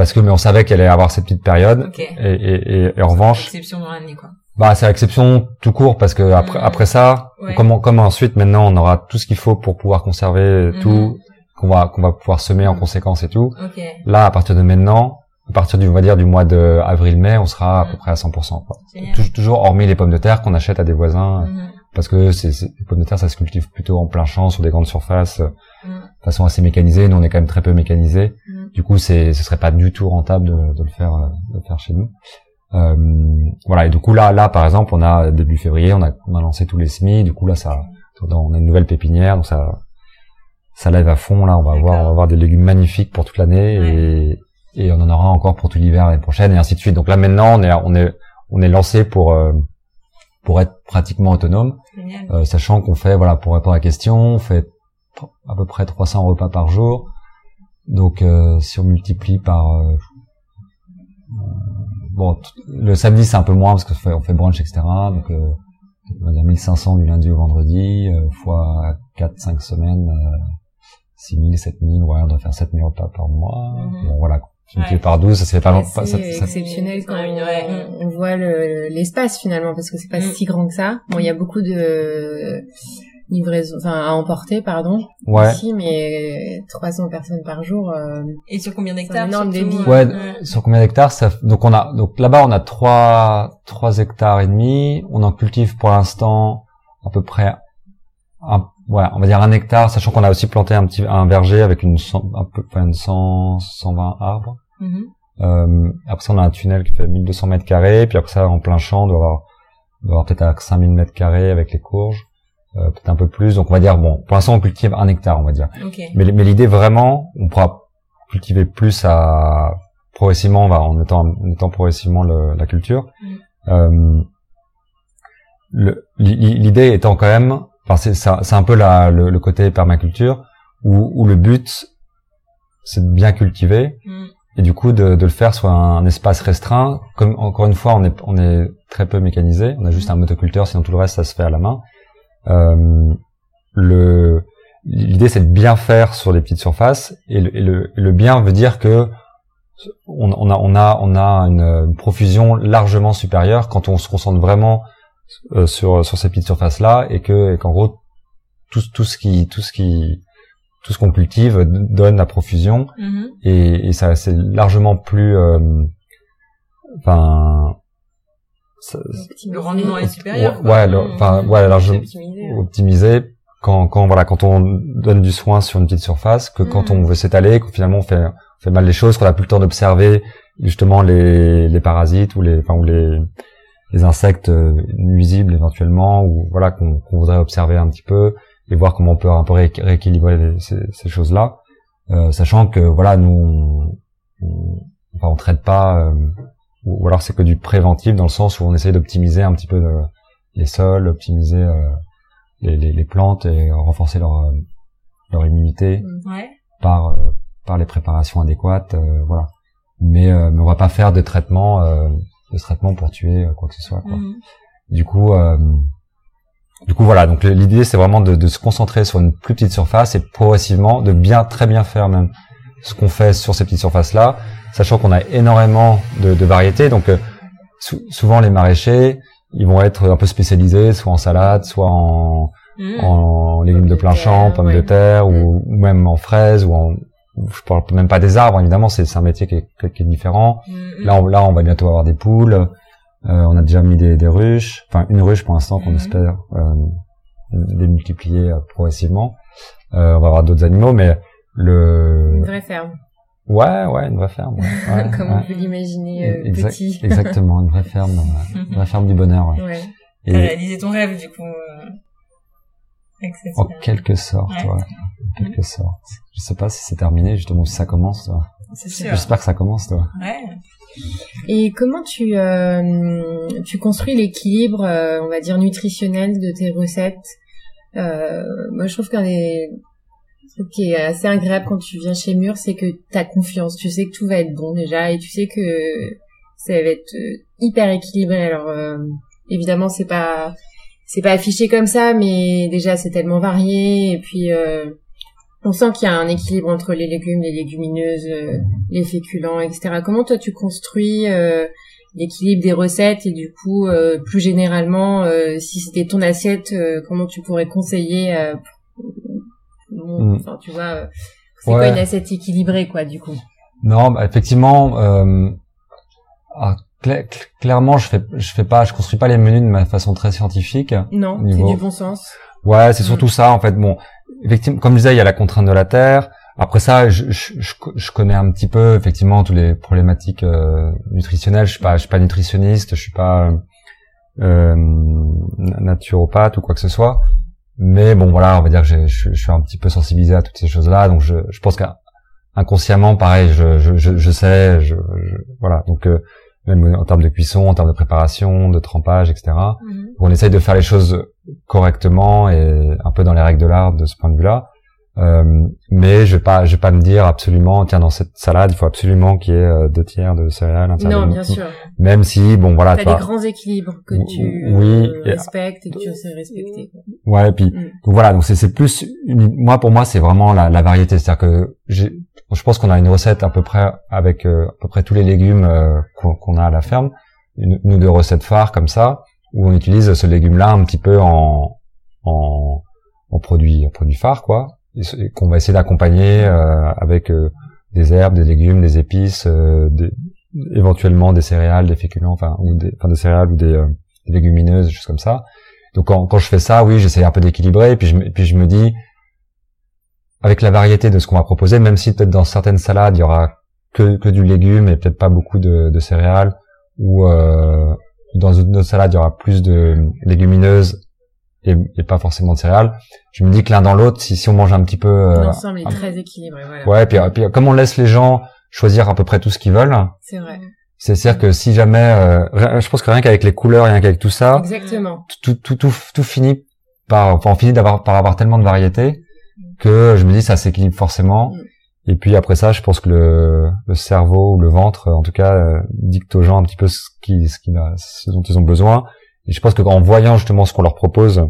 parce que mais on savait qu'elle allait avoir cette petite période. Et, et, et, en revanche exception dans l'année quoi. Bah c'est l'exception tout court parce que après mm. après ça comment comme ensuite maintenant on aura tout ce qu'il faut pour pouvoir conserver mm-hmm. tout qu'on va qu'on va pouvoir semer en mm. conséquence et tout. Là à partir de maintenant à partir du on va dire du mois de avril mai on sera à peu près à 100% quoi. toujours hormis les pommes de terre qu'on achète à des voisins parce que c'est les pommes de terre ça se cultive plutôt en plein champ sur des grandes surfaces de façon assez mécanisée. Nous on est quand même très peu mécanisé du coup, c'est, ce serait pas du tout rentable de, de le faire, euh, de le faire chez nous. Euh, voilà. Et du coup, là, là, par exemple, on a début février, on a, on a lancé tous les semis. Du coup, là, ça, on a une nouvelle pépinière, donc ça, ça lève à fond. Là, on va avoir, on va avoir des légumes magnifiques pour toute l'année et, et on en aura encore pour tout l'hiver l'année prochaine et ainsi de suite. Donc là, maintenant, on est, on est, on est lancé pour euh, pour être pratiquement autonome, euh, sachant qu'on fait, voilà, pour répondre à la question, on fait à peu près 300 repas par jour. Donc, euh, si on multiplie par euh, bon, le samedi c'est un peu moins parce qu'on fait, on fait brunch, etc. Donc, euh, on va dire 1500 du lundi au vendredi, euh, fois 4-5 semaines, euh, 6000, 7000, ouais, on doit faire 7000 repas par mois. Mhm. Bon, voilà. Multiplié par 12, ça fait pas long. C'est pas- ça- exceptionnel quand Ouais, on, ouais. on voit le- l'espace finalement parce que c'est pas Mm. si grand que ça. Bon, il y a beaucoup de livraisons, enfin à emporter, pardon, ouais. ici, mais 300 personnes par jour. euh, Et sur combien d'hectares énorme débit. euh, Ouais, sur combien d'hectares ça Donc on a donc là-bas on a trois trois hectares et demi. On en cultive pour l'instant à peu près un, ouais, on va dire un hectare, sachant qu'on a aussi planté un petit un verger avec une cent- un peu enfin une 100 120 arbres. Mhm. Euh, après ça on a un tunnel qui fait 1200 mètres carrés, puis après ça en plein champ on doit avoir, on doit avoir peut-être à 5000 mètres carrés avec les courges, euh, peut-être un peu plus. Donc on va dire bon, pour l'instant on cultive un hectare on va dire. Ok. Mais, mais l'idée vraiment, on pourra cultiver plus à progressivement, on va en étant, en étant progressivement le- la culture. Mm. Euh, L'idée étant quand même, enfin c'est un peu la, le, le côté permaculture où, où le but c'est de bien cultiver Mm. et du coup de, de le faire sur un, espace restreint. Comme encore une fois, on est on est très peu mécanisé, on a juste un motoculteur, sinon tout le reste ça se fait à la main. Euh, le l'idée c'est de bien faire sur des petites surfaces et le, et le, bien veut dire que on, on a on a on a une, profusion largement supérieure quand on se concentre vraiment euh, sur sur ces petites surfaces là et que et qu'en gros tout tout ce qui tout ce qui tout ce qu'on cultive donne la profusion Mhm. et, et ça c'est largement plus euh, enfin ça- Le rendement est supérieur. ouais, le- Mhm. enfin, ouais, Optimisé, ouais. optimisé quand quand voilà quand on donne du soin sur une petite surface que quand Mhm. on veut s'étaler que finalement on fait on fait mal les choses qu'on a plus le temps d'observer justement les les parasites ou les enfin ou les les insectes euh, nuisibles éventuellement ou voilà qu'on qu'on voudrait observer un petit peu et voir comment on peut un peu ré- rééquilibrer les- ces, ces choses là sachant que voilà nous on, on, enfin, on traite pas euh, ou, ou alors c'est que du préventif dans le sens où on essaye d'optimiser un petit peu le- les sols optimiser euh, les, les, les plantes et renforcer leur euh, leur immunité Ouais. par euh, par les préparations adéquates euh, voilà mais euh, mais on va pas faire de traitement euh, de traitement pour tuer euh, quoi que ce soit quoi. Mhm. du coup euh, du coup voilà donc l'idée c'est vraiment de, de se concentrer sur une plus petite surface et progressivement de bien très bien faire même ce qu'on fait sur ces petites surfaces là sachant qu'on a énormément de, de variétés. Donc euh, sou- souvent les maraîchers ils vont être un peu spécialisés soit en salade soit en Mhm. en légumes de plein champ, pommes de terre ou, ou même en fraises ou en je parle même pas des arbres évidemment c'est un métier qui est, qui est différent. Mhm. là on, là on va bientôt avoir des poules. Euh, on a déjà mis des, des ruches. Enfin une ruche pour l'instant qu'on espère euh, démultiplier euh, progressivement. Euh, on va avoir d'autres animaux mais Une vraie ferme, ouais ouais une vraie ferme ouais, *laughs* ouais, comme ouais. on peut l'imaginer euh, Exact- petit. *laughs* exactement une vraie ferme euh, une vraie ferme du bonheur ouais. Ouais. T'as et réalisé ton rêve, du coup. euh, en quelque sorte Ouais. ouais en quelque sorte je sais pas si c'est terminé justement si ça commence toi. C'est sûr. J'espère que ça commence, toi. Ouais. Et comment tu euh, tu construis l'équilibre, euh, on va dire nutritionnel de tes recettes? Euh, Moi, je trouve qu'un des qui est assez quand tu viens chez Mur, c'est que t'as confiance. Tu sais que tout va être bon déjà, et tu sais que ça va être euh, hyper équilibré. Alors euh, évidemment, c'est pas c'est pas affiché comme ça, mais déjà c'est tellement varié, et puis euh, on sent qu'il y a un équilibre entre les légumes, les légumineuses, euh, les féculents, etc. Comment toi tu construis euh, l'équilibre des recettes? Et du coup plus généralement si c'était ton assiette comment tu pourrais conseiller bon, Mm. enfin tu vois euh, c'est Ouais. quoi une assiette équilibrée quoi du coup? Non, bah, effectivement, euh, ah, cla- cl- clairement, je fais, je fais pas, je construis pas les menus de ma façon très scientifique. non Niveau- c'est du bon sens Ouais, c'est Mm. surtout ça, en fait. Bon, effectivement, comme je disais, il y a la contrainte de la terre. Après ça, je, je, je, je connais un petit peu, effectivement, toutes les problématiques euh, nutritionnelles. Je suis pas, je suis pas nutritionniste, je suis pas euh, naturopathe ou quoi que ce soit. Mais bon voilà, on va dire que je, je, suis un petit peu sensibilisé à toutes ces choses-là, donc je, je pense qu'inconsciemment, pareil, je, je, je, sais, je, voilà, donc euh, même en termes de cuisson, en termes de préparation, de trempage, etc. Mhm. On essaye de faire les choses correctement et un peu dans les règles de l'art de ce point de vue-là. Euh, mais je vais pas, je vais pas me dire absolument, tiens, dans cette salade, il faut absolument qu'il y ait euh, deux tiers de céréales, un tiers Non, bien sûr. Même si, bon, voilà. T'as des grands équilibres que tu oui, respectes et que tu sais respecter. Ouais, et puis, mm. donc voilà, donc c'est plus, moi pour moi c'est vraiment la, la variété, c'est-à-dire que je pense qu'on a une recette à peu près avec euh, à peu près tous les légumes euh, qu'on a à la ferme, une, une ou deux recettes phares comme ça, où on utilise ce légume-là un petit peu en en, en produit produit phare quoi qu'on va essayer d'accompagner euh, avec euh, des herbes, des légumes, des épices, euh, des, éventuellement des céréales, des féculents, enfin ou des, enfin des céréales ou des, légumineuses, des choses comme ça. Donc quand, quand je fais ça, oui, j'essaie un peu d'équilibrer, puis je, puis je me dis, avec la variété de ce qu'on va proposer, même si peut-être dans certaines salades il y aura que, que du légume et peut-être pas beaucoup de, de céréales, ou euh, dans une autre salade il y aura plus de légumineuses et, et, pas forcément de céréales. Je me dis que l'un dans l'autre, si, si on mange un petit peu... Euh, L'ensemble est très équilibré, voilà. Ouais, puis, puis comme on laisse les gens choisir à peu près tout ce qu'ils veulent. C'est vrai. C'est-à-dire que si jamais, euh, je pense que rien qu'avec les couleurs, rien qu'avec tout ça, exactement, tout tout tout, tout finit par, enfin, on finit d'avoir par avoir tellement de variétés que je me dis ça s'équilibre forcément. Mm. Et puis après ça, je pense que le, le cerveau ou le ventre, en tout cas, euh, dicte aux gens un petit peu ce qui, ce qui, ce dont ils ont besoin. Et je pense que en voyant justement ce qu'on leur propose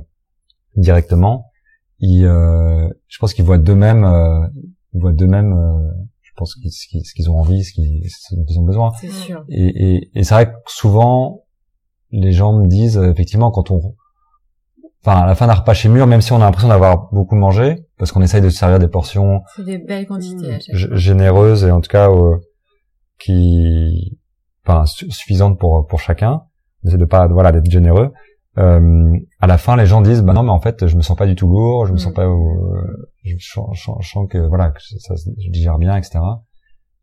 directement, ils, euh, je pense qu'ils voient d'eux-mêmes, euh, ils voient d'eux-mêmes, euh, je pense ce qu'ils ont envie, ce, qu'ils, ce dont ils ont besoin. C'est sûr. Et, et, et c'est vrai que souvent, les gens me disent effectivement quand on, enfin à la fin d'un repas chez Mur, même si on a l'impression d'avoir beaucoup mangé, parce qu'on essaye de servir des portions, c'est des belles quantités, généreuses et en tout cas qui, enfin suffisantes pour pour chacun d'essayer de pas voilà d'être généreux. Euh, à la fin les gens disent bah non mais en fait je me sens pas du tout lourd je me sens mm. pas euh, je, sens que voilà que ça je digère bien etc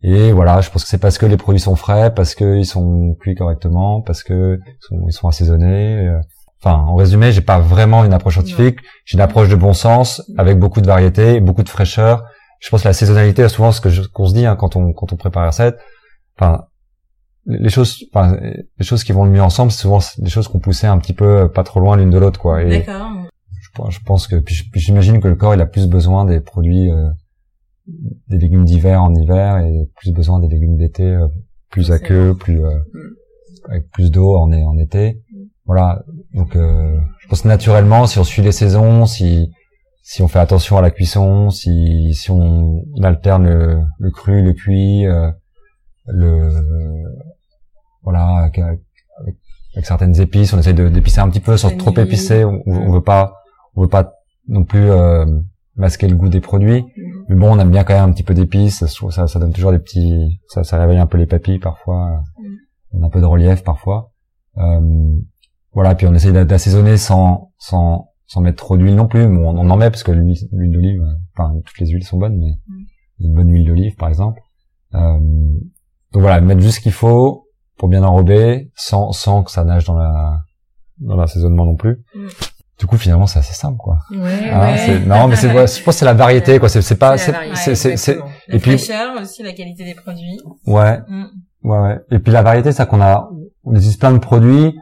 et voilà je pense que c'est parce que les produits sont frais parce qu'ils sont cuits correctement parce que ils sont, ils sont assaisonnés euh. enfin en résumé j'ai pas vraiment une approche scientifique. J'ai une approche de bon sens avec beaucoup de variété beaucoup de fraîcheur. Je pense que la saisonnalité souvent ce que qu'on se dit hein, quand on quand on prépare la recette enfin les choses, enfin, les choses qui vont le mieux ensemble, c'est souvent des choses qu'on poussait un petit peu euh, pas trop loin l'une de l'autre, quoi. D'accord. Je, pense que, puis j'imagine que le corps, il a plus besoin des produits, euh, des légumes d'hiver en hiver et plus besoin des légumes d'été euh, plus à queue, plus mm. avec plus d'eau en, en été. Voilà. Donc, je pense naturellement, si on suit les saisons, si si on fait attention à la cuisson, si si on, alterne le, le cru, le cuit, le voilà, avec, avec, certaines épices, on essaye de d'épicer un petit peu sans trop épicer. On, on, veut pas, on veut pas non plus euh, masquer le goût des produits. Mm-hmm. Mais bon, on aime bien quand même un petit peu d'épices. Ça, ça donne toujours des petits, ça, ça réveille un peu les papilles parfois. On mm. a un peu de relief parfois. Euh, voilà, puis on essaye d'assaisonner sans, sans, sans mettre trop d'huile non plus. on, en met parce que l'huile d'olive, enfin toutes les huiles sont bonnes, mais mm. une bonne huile d'olive par exemple. Euh, donc voilà, mettre juste ce qu'il faut, pour bien enrober sans sans que ça nage dans la dans l'assaisonnement non plus. Mm. Du coup, finalement, c'est assez simple, quoi. Ouais, hein, ouais. Non, mais c'est, je pense que c'est la variété, quoi. C'est, c'est pas, c'est, c'est, c'est, et puis. fraîcheur aussi, la qualité des produits. Ouais. Mm. Ouais, ouais. Et puis la variété, c'est qu'on a, on existe plein de produits.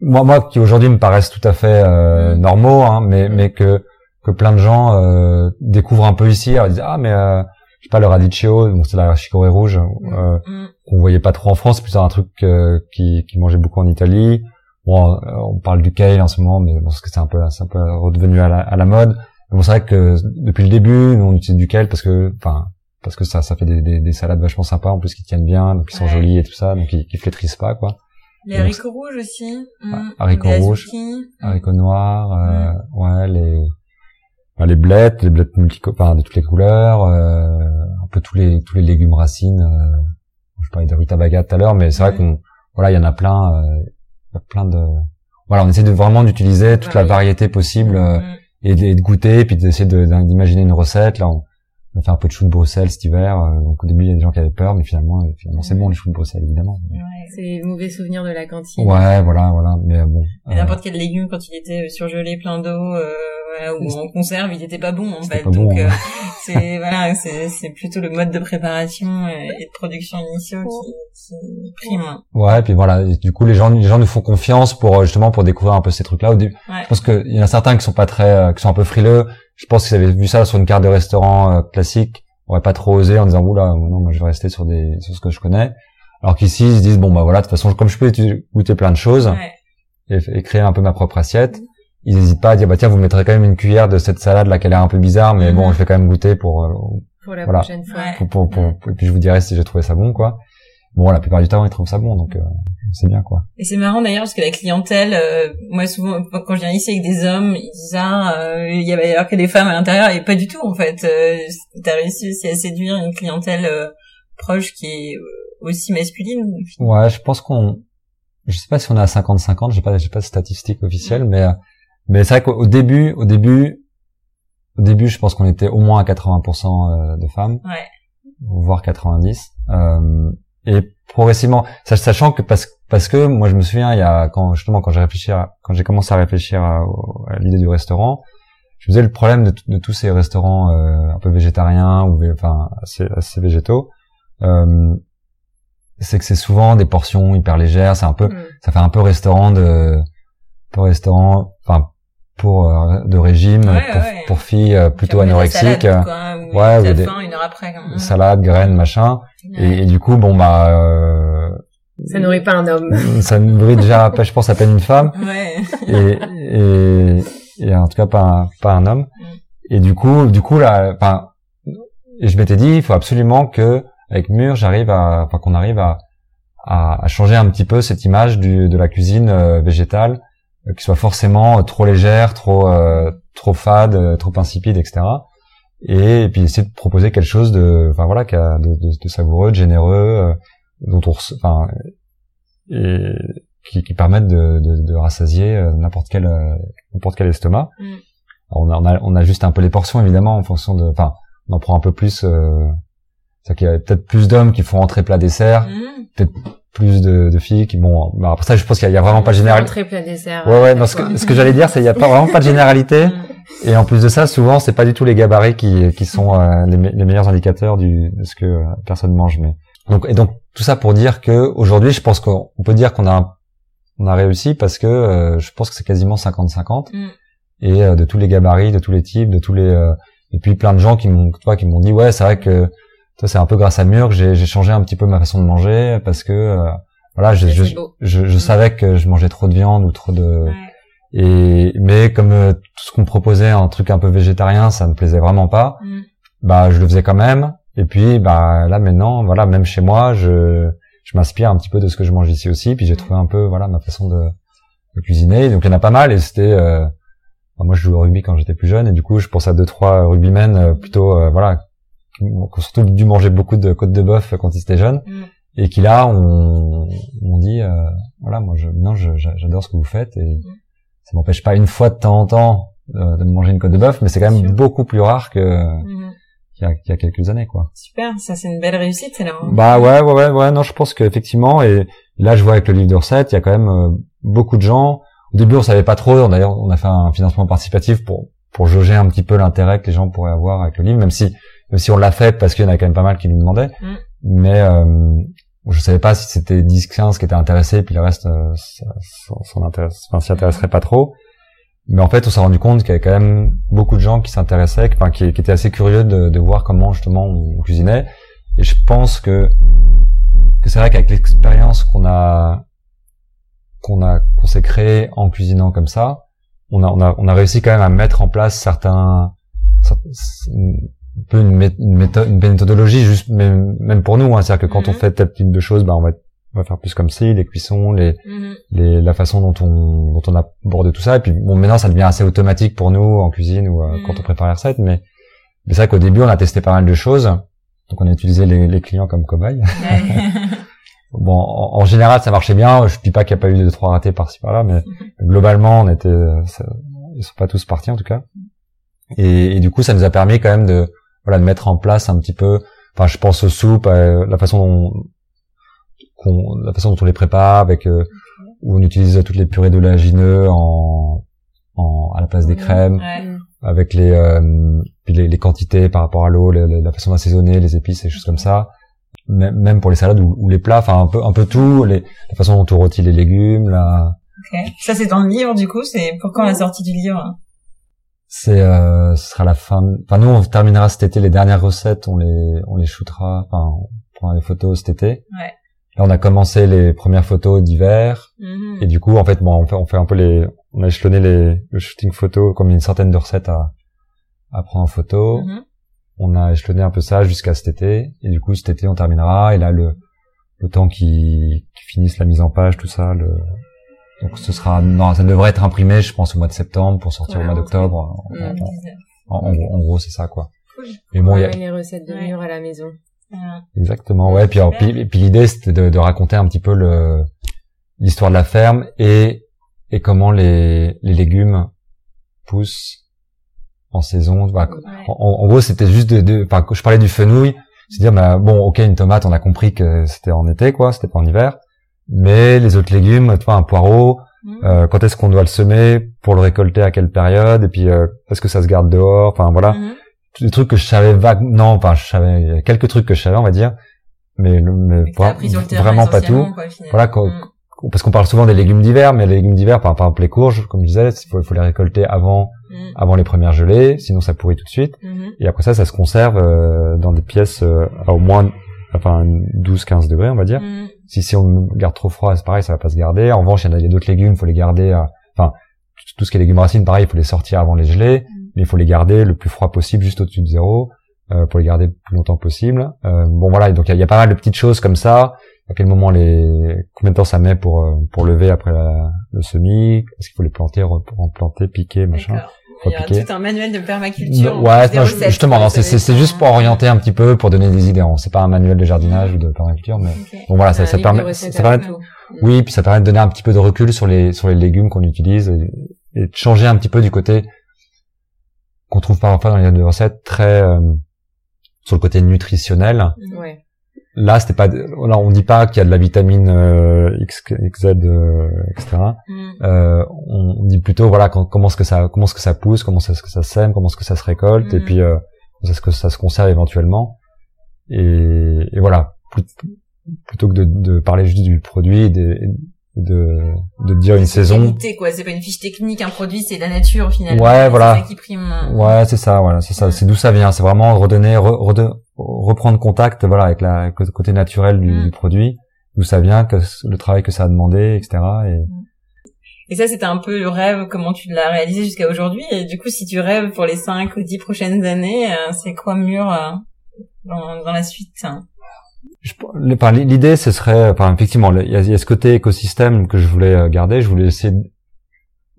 Moi, moi, qui aujourd'hui me paraissent tout à fait euh, mm. normaux, hein, mais mais que que plein de gens euh, découvrent un peu ici. Alors, ils disent ah mais euh, je sais pas le radicchio, donc c'est la chicorée rouge. Euh, qu'on voyait pas trop en France, c'est plutôt un truc euh, qui, qui mangeait beaucoup en Italie. Bon, euh, on parle du kale en ce moment, mais bon, parce que c'est un peu, c'est un peu redevenu à la, à la mode. Mais bon, c'est vrai que depuis le début, nous, on utilise du kale parce que, enfin, parce que ça, ça fait des, des, des, salades vachement sympas, en plus qui tiennent bien, donc qui sont jolies et tout ça, donc qui, qui flétrissent pas, quoi. Les haricots rouges aussi. Mmh. Haricots rouges, haricots noirs, euh, ouais, les, les blettes, les blettes enfin, de toutes les couleurs, euh, un peu tous les, tous les légumes racines, euh, je parlais de rutabaga tout à l'heure, mais c'est vrai qu'on, voilà, il y en a plein, euh, y a plein de, voilà, on essaie de vraiment d'utiliser toute la variété possible euh, mm. et, de, et, de, goûter, puis d'essayer d'imaginer une recette. Là, on, a fait un peu de chou de Bruxelles cet hiver. Euh, donc au début, il y a des gens qui avaient peur, mais finalement, finalement, c'est bon les choux de Bruxelles, évidemment. Ouais, c'est les mauvais souvenirs de la cantine. Ouais, voilà, voilà. Mais bon. N'importe quel légume quand il était surgelé, plein d'eau, ou en conserve, il était pas bon en fait. pas bon, Donc hein. euh, c'est *laughs* voilà, c'est c'est plutôt le mode de préparation et de production initiaux qui, qui prime. Ouais, et puis voilà, du coup les gens les gens nous font confiance pour euh, justement pour découvrir un peu ces trucs-là. Ouais. je pense qu'il y en a certains qui sont pas très, euh, qui sont un peu frileux. Je pense qu'ils avaient vu ça sur une carte de restaurant euh, classique, auraient pas trop osé en disant oula, non, moi je vais rester sur des sur ce que je connais. Alors qu'ici ils se disent bon bah voilà, de toute façon comme je peux goûter plein de choses Ouais. et, et créer un peu ma propre assiette, ils n'hésitent pas à dire bah tiens vous mettrez quand même une cuillère de cette salade là qui a l'air un peu bizarre, mais bon Mhm. je vais quand même goûter pour euh, Pour la Voilà. prochaine fois. Ouais. pour, pour, pour- et puis je vous dirai si j'ai trouvé ça bon quoi. Bon la plupart du temps ils trouvent ça bon donc euh, c'est bien quoi. Et c'est marrant d'ailleurs parce que la clientèle, euh, moi souvent quand je viens ici avec des hommes, ils disent ah euh, il y avait alors que des femmes à l'intérieur et pas du tout en fait. Euh, T'as réussi aussi à séduire une clientèle euh, proche qui est aussi masculine. Ouais, je pense qu'on, je sais pas si on est à 50-50, j'ai pas, j'ai pas de statistiques officielles, mais, euh, mais c'est vrai qu'au au début, au début, au début, je pense qu'on était au moins à 80% de femmes, Ouais. voire 90. Euh, et progressivement, sach- sachant que parce, parce que moi je me souviens, il y a quand justement quand j'ai réfléchi, à- quand j'ai commencé à réfléchir à, l'idée du restaurant, je me disais le problème de, de tous ces restaurants euh, un peu végétariens ou enfin assez, assez végétaux, euh, c'est que c'est souvent des portions hyper légères. C'est un peu, Mm. ça fait un peu restaurant de, peu restaurant, enfin pour euh, de régime Ouais, pour, ouais. pour filles euh, plutôt anorexiques, salade, quoi, où ouais, ou des- faim une heure après. quand même. salade, graines, machin. Ouais. Et, et du coup, bon bah, euh, Ça nourrit pas un homme. *laughs* ça nourrit déjà, je pense, à peine une femme. Ouais. et, et, et en tout cas pas un, pas un homme. Mm. Et du coup, du coup là, enfin, je m'étais dit, il faut absolument que avec Mur, j'arrive à, enfin qu'on arrive à, à, à changer un petit peu cette image du, de la cuisine euh, végétale, euh, qui soit forcément euh, trop légère, trop euh, trop fade, euh, trop insipide, etc. Et, puis essayer de proposer quelque chose de, enfin voilà, de, de, de savoureux, de généreux, euh, dont on, enfin, et qui, qui permettent de, de, de rassasier euh, n'importe quel euh, n'importe quel estomac. Mm. Alors, on, a, on, a, on ajuste un peu les portions évidemment en fonction de, enfin, on en prend un peu plus. Euh, c'est qu'il y a peut-être plus d'hommes qui font entrée plat dessert, Mmh. Plus de, de filles qui bon. bah, après ça, je pense qu'il y, a- il y a vraiment pas de généralité. Ouais ouais. Non, ce que, ce que j'allais dire, c'est qu'il y a pas vraiment pas de généralité. *laughs* Mmh. Et en plus de ça, souvent, c'est pas du tout les gabarits qui, qui sont euh, les, me- les meilleurs indicateurs du, de ce que euh, personne mange. Mais donc et donc tout ça pour dire que aujourd'hui, je pense qu'on on peut dire qu'on a un- on a réussi parce que euh, je pense que c'est quasiment 50-50 Mm. et euh, de tous les gabarits, de tous les types, de tous les euh, et puis plein de gens qui m'ont toi qui m'ont dit ouais c'est vrai que c'est un peu grâce à Mur que j'ai changé un petit peu ma façon de manger parce que euh, voilà je je, je, je Mm. savais que je mangeais trop de viande ou trop de Ouais. et mais comme euh, tout ce qu'on me proposait un truc un peu végétarien, ça me plaisait vraiment pas. Mmh. Bah je le faisais quand même. Et puis bah là maintenant, voilà, même chez moi, je je m'inspire un petit peu de ce que je mange ici aussi. Puis j'ai trouvé un peu voilà ma façon de, de cuisiner. Donc il y en a pas mal et c'était euh, bah, moi je jouais au rugby quand j'étais plus jeune et du coup je pense à deux trois rugbymen euh, plutôt euh, voilà qui ont surtout dû manger beaucoup de côtes de bœuf quand ils étaient jeunes Mm. et qui là on on dit euh, voilà moi je non je- j'adore ce que vous faites et ça m'empêche pas une fois de temps en temps euh, de manger une côte de bœuf mais c'est quand même Sûr. beaucoup plus rare que Mmh. qu'il y a, qu'il y a quelques années quoi Super, ça c'est une belle réussite alors. bah ouais ouais ouais ouais non je pense qu'effectivement et là je vois avec le livre de recettes il y a quand même euh, beaucoup de gens au début on savait pas trop d'ailleurs on a fait un financement participatif pour pour jauger un petit peu l'intérêt que les gens pourraient avoir avec le livre même si même si on l'a fait parce qu'il y en a quand même pas mal qui nous demandaient. Mm. mais euh, je savais pas si c'était 10 15 qui étaient intéressés puis le reste euh, s'en intéresse enfin s'y intéresserait pas trop. Mais en fait on s'est rendu compte qu'il y avait quand même beaucoup de gens qui s'intéressaient enfin qui, qui étaient assez curieux de, de voir comment justement on cuisinait. Et je pense que que c'est vrai qu'avec l'expérience qu'on a qu'on a qu'on s'est créé en cuisinant comme ça on a on a on a réussi quand même à mettre en place certains cer- un peu une, mé- une méthode une méthodologie juste même même pour nous hein, c'est-à-dire que quand on Mhm. fait tel type de choses bah on va on va faire plus comme ci les cuissons les Mmh. les, la façon dont on, dont on aborde tout ça. Et puis bon, maintenant, ça devient assez automatique pour nous en cuisine ou euh, Mm. quand on prépare les recettes. Mais, mais c'est vrai qu'au début, on a testé pas mal de choses. Donc, on a utilisé les, les clients comme cobayes. *laughs* Bon, en, en général, ça marchait bien. Je dis pas qu'il n'y a pas eu de trois ratés par-ci par-là, mais globalement, on était, euh, ça- ils sont pas tous partis en tout cas. Et, et du coup, ça nous a permis quand même de, voilà, de mettre en place un petit peu. Enfin, je pense aux soupes, euh, la façon dont, qu'on, la façon dont on les prépare, avec euh, où on utilise toutes les purées d'oléagineux en, en à la place des crèmes. Ouais. Mm. avec les, euh, puis les, les quantités par rapport à l'eau, les- la façon d'assaisonner, les épices, et choses comme ça. Même même pour les salades ou, ou les plats, enfin un peu un peu tout, les, la façon dont on rôtit les légumes, la, Ok. Ça c'est dans le livre du coup, c'est pour quand la sortie du livre? C'est euh, ce sera la fin. Enfin nous on terminera cet été les dernières recettes, on les on les shootera, enfin on prendra les photos cet été. Ouais. Là on a commencé les premières photos d'hiver Mhm. et du coup en fait bon on fait on fait un peu les on a échelonné les le shooting photo comme il y a une centaine de recettes à à prendre en photo. Mhm. On a échelonné un peu ça jusqu'à cet été et du coup cet été on terminera et là le le temps qui qui finisse la mise en page tout ça le donc ce sera non ça devrait être imprimé je pense au mois de septembre pour sortir au mois d'octobre Mm. En- en, en gros- en gros, c'est ça, quoi. Cool. Mais bon, il y a, les recettes de Ouais. mûres à la maison. Exactement, ouais. Puis, alors, puis, puis l'idée, c'était de, de raconter un petit peu le, l'histoire de la ferme et, et comment les, les légumes poussent en saison. Bah, ouais. en, en gros, c'était juste de, de, enfin, je parlais du fenouil, c'est dire, bah, bon, ok, une tomate, on a compris que c'était en été, quoi, c'était pas en hiver. Mais les autres légumes, tu vois, un poireau, Mhm. euh, quand est-ce qu'on doit le semer, pour le récolter à quelle période, et puis euh, est-ce que ça se garde dehors, enfin voilà. Mhm. des trucs que je savais vague non enfin je savais il y a quelques trucs que je savais on va dire mais, mais vraiment pas tout quoi. Voilà, quand- Mhm. parce qu'on parle souvent des légumes d'hiver mais les légumes d'hiver par, par exemple les courges comme je disais il faut, faut les récolter avant avant les premières gelées sinon ça pourrit tout de suite Mhm. et après ça ça se conserve euh, dans des pièces euh, à au moins enfin 12 15 degrés on va dire. Si si on le garde trop froid c'est pareil ça va pas se garder. En revanche il y en a d'autres légumes faut les garder à- enfin tout- ce qui est légumes racines pareil il faut les sortir avant les gelées mais il faut les garder le plus froid possible juste au-dessus de zéro euh, pour les garder le plus longtemps possible. Euh, bon voilà donc il y, a- il y a pas mal de petites choses comme ça. À quel moment les combien de temps ça met pour euh, pour lever après la- le semis? Est-ce qu'il faut les planter re- replanter piquer machin? Il y a Repiquer. tout un manuel de permaculture. Non, ouais, non, recettes, justement, c'est c'est- juste pour orienter un petit peu, pour donner des idées. C'est pas un manuel de jardinage ou de permaculture, mais bon voilà, ça, Un ça permet, ça permet, oui, puis ça permet de donner un petit peu de recul sur les sur les légumes qu'on utilise et, et de changer un petit peu du côté qu'on trouve parfois dans les recettes très euh, sur le côté nutritionnel. Ouais. Là, c'était pas, là, on dit pas qu'il y a de la vitamine euh, X, XZ, euh, etc. Mhm. Euh, on, dit plutôt voilà quand- comment est-ce que ça comment est-ce que ça pousse, comment est-ce que ça sème, comment est-ce que ça se récolte, et Mhm. puis euh, comment est-ce que ça se conserve éventuellement. Et, et voilà, Plut- plutôt que de, de parler juste du produit, et de, de, de dire une C'est saison. qualité, quoi. C'est pas une fiche technique, un produit, c'est la nature, finalement. Ouais, C'est voilà. ça qui prime. Ouais, c'est ça, voilà, c'est ça, Ouais. c'est d'où ça vient. C'est vraiment redonner, re- rede- reprendre contact, voilà, avec la avec le côté naturel du, Mm. du produit, d'où ça vient, que le travail que ça a demandé, etc. Et Et ça, c'était un peu le rêve, comment tu l'as réalisé jusqu'à aujourd'hui. Et du coup, si tu rêves pour les 5 ou 10 prochaines années, euh, c'est quoi mûr euh, dans, dans la suite hein? L'idée ce serait enfin effectivement il y, a, il y a ce côté écosystème que je voulais euh, garder je voulais essayer.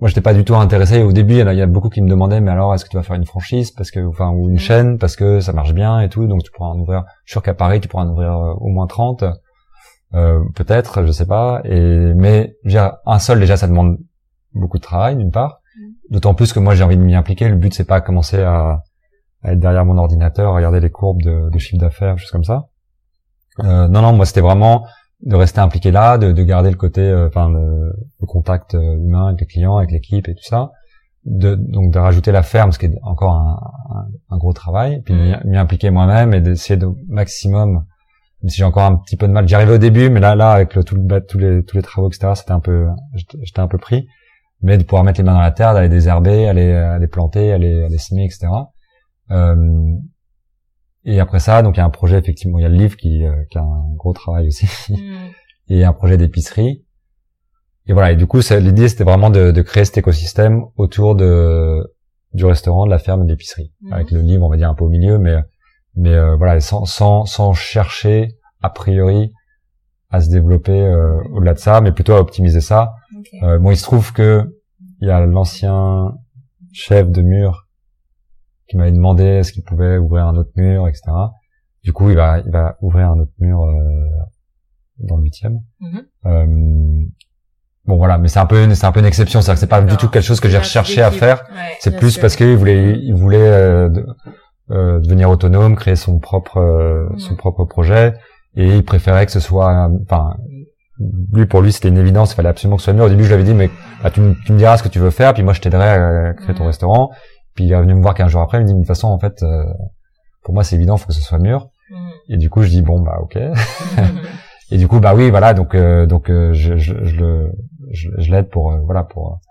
Moi j'étais pas du tout intéressé. Au début il y en a- beaucoup qui me demandaient mais alors est-ce que tu vas faire une franchise parce que enfin ou une Mhm. chaîne parce que ça marche bien et tout donc tu pourras en ouvrir je suis sûr qu'à Paris tu pourras en ouvrir euh, au moins 30 euh, peut-être je sais pas et mais dire, un seul déjà ça demande beaucoup de travail d'une part. D'autant plus que moi j'ai envie de m'y impliquer. Le but c'est pas commencer à, à être derrière mon ordinateur à regarder les courbes de, de chiffre d'affaires choses comme ça. Euh, non, non, moi c'était vraiment de rester impliqué là, de, de garder le côté, euh, enfin le, le contact euh, humain avec les clients, avec l'équipe et tout ça. De, donc de rajouter la ferme, ce qui est encore un, un, un gros travail, puis de m'y- impliquer moi-même et d'essayer de maximum, même si j'ai encore un petit peu de mal. J'y arrivais au début, mais là, là, avec le, tout le, tous les tous les travaux, etc., c'était un peu, j'étais j'étais un peu pris. Mais de pouvoir mettre les mains dans la terre, d'aller désherber, aller, aller planter, aller, aller semer, etc. Euh, et après ça, donc il y a un projet effectivement, il y a le livre qui, euh, qui a un gros travail aussi, Mhm. *laughs* et un projet d'épicerie. Et voilà. Et du coup, l'idée c'était vraiment de, de créer cet écosystème autour de du restaurant, de la ferme et de l'épicerie, Mhm. avec le livre, on va dire un peu au milieu, mais mais euh, voilà, sans sans sans chercher a priori à se développer euh, au-delà de ça, mais plutôt à optimiser ça. Ok. Euh, bon, il se trouve que il y a l'ancien chef de mur qui m'avait demandé est-ce qu'il pouvait ouvrir un autre mur, etc. Du coup, il va, il va ouvrir un autre mur euh, dans le huitième. Mhm. Euh, bon, voilà, mais c'est un peu, une- c'est un peu une exception, c'est-à-dire que c'est pas du tout quelque chose que j'ai recherché à faire. Ouais. C'est plus sûr. parce qu'il voulait, il voulait euh, de- devenir autonome, créer son propre, Mhm. son propre projet, et il préférait que ce soit, enfin, lui pour lui c'était une évidence, il fallait absolument que ce soit mieux. Au début je lui avais dit mais bah, tu, me- tu me diras ce que tu veux faire, puis moi je t'aiderai à créer ton restaurant. Puis il est venu me voir 15 jours après, il me dit, de toute façon, en fait, euh, pour moi, c'est évident, faut que ce soit mûr. Mm. Et du coup, je dis, bon, bah, ok. *laughs* Et du coup, bah oui, voilà, donc, euh, donc, euh, je, je, je le, je, je l'aide pour, euh, voilà, pour,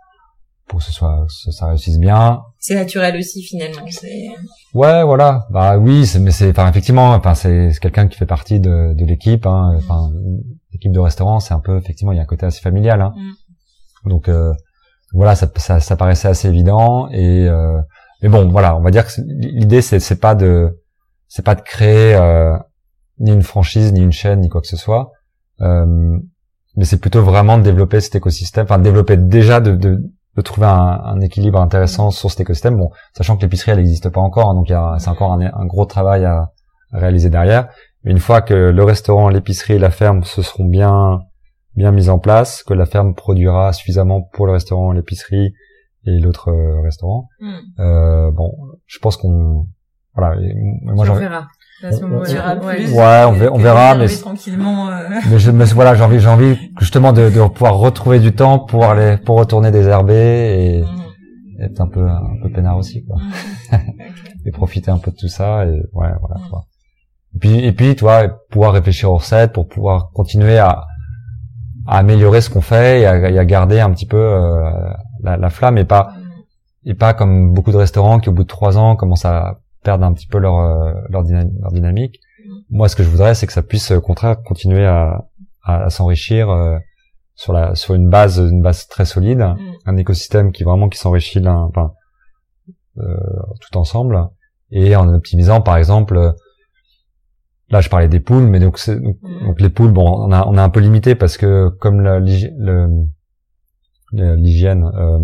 pour que ce soit, que ça réussisse bien. C'est naturel aussi finalement. C'est Ouais, voilà. Bah oui, c'est, mais c'est, enfin, effectivement, enfin, c'est, c'est quelqu'un qui fait partie de, de l'équipe. Hein. Enfin, l'équipe de restaurant, c'est un peu, effectivement, il y a un côté assez familial. Hein. Donc, euh, voilà, ça, ça, ça paraissait assez évident. Et euh, mais bon, voilà, on va dire que l'idée, c'est, c'est pas de, c'est pas de créer euh, ni une franchise, ni une chaîne, ni quoi que ce soit. Euh, mais c'est plutôt vraiment de développer cet écosystème, enfin développer déjà de, de, de trouver un, un équilibre intéressant sur cet écosystème. Bon, sachant que l'épicerie elle n'existe pas encore, hein, donc c'est encore un, gros travail à, à réaliser derrière. Mais une fois que le restaurant, l'épicerie et la ferme se seront bien bien mis en place, que la ferme produira suffisamment pour le restaurant, l'épicerie et l'autre euh, restaurant, Mm. euh, bon, je pense qu'on voilà. et moi, on verra. On- iras Ouais. plus. Ouais, on verra- on verra, mais- tranquillement. euh, *laughs* mais je me voilà j'ai envie j'ai envie justement de, de pouvoir retrouver du temps pour aller pour retourner désherber et mm, être un peu un peu peinard aussi quoi mm. *laughs* et profiter un peu de tout ça et ouais voilà quoi. et puis et puis tu vois pouvoir réfléchir aux recettes pour pouvoir continuer à à améliorer ce qu'on fait et à, et à garder un petit peu euh, la, la flamme et pas et pas comme beaucoup de restaurants qui au bout de trois ans commencent à perdre un petit peu leur euh, leur, dyna- leur dynamique. Moi, ce que je voudrais, c'est que ça puisse au contraire continuer à, à, à s'enrichir euh, sur la sur une base une base très solide, Mm. un écosystème qui vraiment qui s'enrichit enfin euh, tout ensemble et en optimisant par exemple là je parlais des poules mais donc Mm. donc les poules bon on a on a un peu limité parce que comme l'hygiène euh,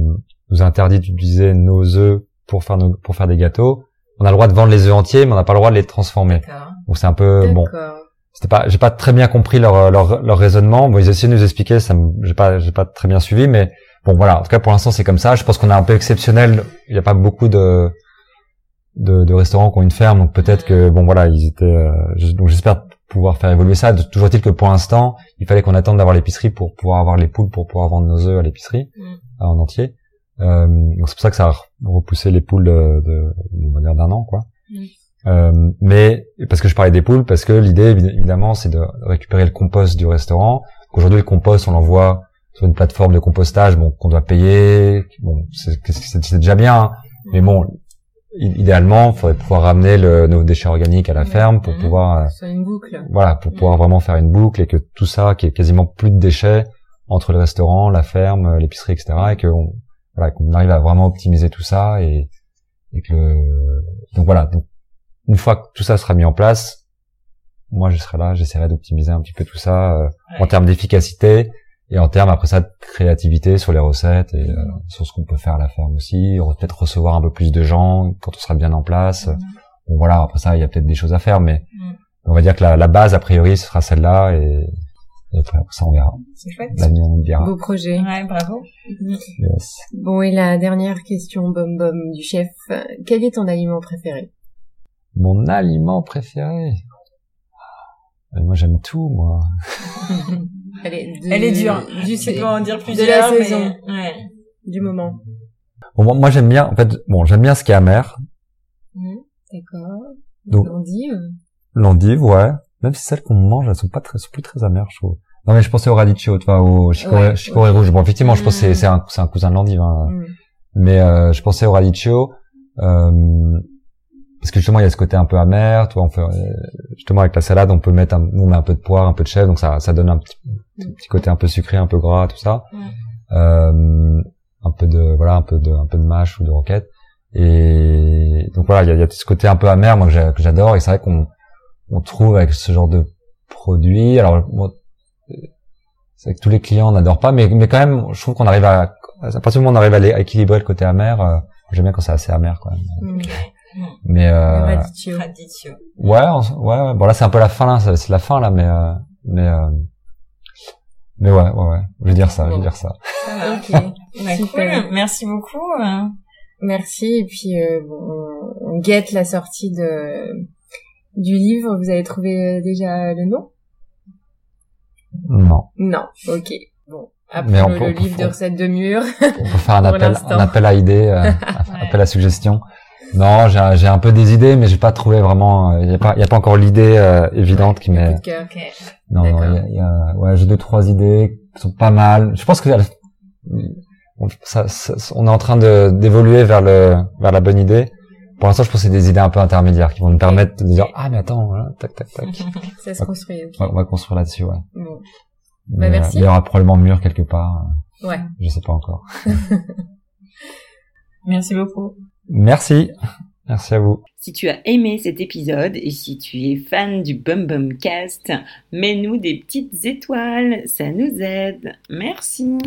nous interdit d'utiliser nos œufs pour faire nos, pour faire des gâteaux on a le droit de vendre les œufs entiers mais on n'a pas le droit de les transformer. Donc c'est un peu bon. C'était pas j'ai pas très bien compris leur leur, leur raisonnement. Bon ils essaient de nous expliquer ça j'ai pas j'ai pas très bien suivi mais bon voilà. En tout cas pour l'instant c'est comme ça. Je pense qu'on est un peu exceptionnel. Il y a pas beaucoup de de, de restaurants qui ont une ferme donc peut-être que bon voilà ils étaient euh, donc j'espère pouvoir faire évoluer ça toujours est-il que pour l'instant il fallait qu'on attende d'avoir l'épicerie pour pouvoir avoir les poules pour pouvoir vendre nos œufs à l'épicerie Mm. euh, en entier euh, donc c'est pour ça que ça a repoussé les poules de, de, de- d'un an quoi Mm. euh, mais parce que je parlais des poules, parce que l'idée évi- évidemment c'est de récupérer le compost du restaurant. Aujourd'hui le compost on l'envoie sur une plateforme de compostage, bon qu'on doit payer, bon c'est déjà bien, hein. mais bon idéalement il faudrait pouvoir ramener le, nos déchets organiques à la Ouais. ferme pour pouvoir euh, C'est une boucle. voilà pour pouvoir vraiment faire une boucle et que tout ça qui est quasiment plus de déchets entre le restaurant, la ferme, l'épicerie, etc. et que on, voilà qu'on arrive à vraiment optimiser tout ça et, et que donc voilà donc, une fois que tout ça sera mis en place, moi je serai là, j'essaierai d'optimiser un petit peu tout ça euh, en termes d'efficacité et en termes après ça de créativité sur les recettes et euh, sur ce qu'on peut faire à la ferme aussi, re- peut-être recevoir un peu plus de gens quand on sera bien en place. Mhm. Bon voilà, après ça il y a peut-être des choses à faire, mais Mm. on va dire que la, la base a priori ce sera celle-là et, et après ça on verra. C'est chouette. L'avenir nous le dira. Beau projet. Ouais, bravo. Yes. Bon, et la dernière question, Bom Bom, du chef. Quel est ton aliment préféré? Mon aliment préféré? Euh, Moi j'aime tout moi. *laughs* Elle est, de- Elle est dure. Du, Je sais pas en dire de plusieurs, la mais- saison. Ouais. du moment. Bon, moi, moi, j'aime bien en fait bon j'aime bien ce qui est amer. Mhm. D'accord. Donc- L'endive. L'endive, ouais. Même si celles qu'on mange, elles sont pas très, sont plus très amères, je trouve. Non, mais je pensais au radicchio, tu vois, au chicorée, Ouais, chicorée rouge. Bon, effectivement, je pense que c'est, c'est un, c'est un cousin de l'endive, hein. Mhm. Mais, euh, je pensais au radicchio, euh, parce que justement, il y a ce côté un peu amer, tu vois, on fait, euh, justement, avec la salade, on peut mettre un, on met un peu de poire, un peu de chèvre, donc ça, ça donne un petit, un petit côté un peu sucré, un peu gras, tout ça. Mm. Euh, un peu de, voilà, un peu de, un peu de mâche ou de roquette. Et donc voilà, il y a, il y a ce côté un peu amer, moi, que j'a- que j'adore, et c'est vrai qu'on, on trouve avec ce genre de produit. Alors, moi, c'est que tous les clients n'adorent pas, mais, mais quand même, je trouve qu'on arrive à, à partir du moment où on arrive à, les- à équilibrer le côté amer, euh, j'aime bien quand c'est assez amer, quand même. Mhm. Mais, euh, ouais, on ouais. Bon, là, c'est un peu la fin, là, c'est c'est la fin, là, mais, euh, mais, euh, mais ouais, ouais, ouais. Je vais dire ça, je vais dire ça. Va. Ok. *laughs* Super. cool. Merci beaucoup. hein. Merci. Et puis, euh, bon, on- guette la sortie de du livre. Vous avez trouvé euh, déjà le nom? Non. Non. Ok. Bon. Après Mais on le, peut- le on peut- livre de recettes de mur. On peut faire un *laughs* appel, un appel à idées, euh, *laughs* à appel à suggestion. Non, j'ai j'ai un peu des idées, mais j'ai pas trouvé vraiment. Il y a pas, il y a pas encore l'idée euh, évidente qui m'est. Coup de cœur. Ok. Non, non, il y a, il y a- ouais, j'ai deux trois idées qui sont pas mal. Je pense que on, ça, ça- on est en train de d'évoluer vers le vers la bonne idée. Pour l'instant, je pense que c'est des idées un peu intermédiaires qui vont nous permettre de dire ah mais attends, voilà, tac tac tac. *laughs* Ça se construit. On va, on va construire là-dessus, ouais. Bon. Mais, merci. euh, Il y aura probablement mur quelque part. euh, Ouais. Je sais pas encore. *laughs* *laughs* Merci beaucoup. Merci, merci à vous. Si tu as aimé cet épisode et si tu es fan du Bum Bum Cast, mets-nous des petites étoiles, ça nous aide. Merci.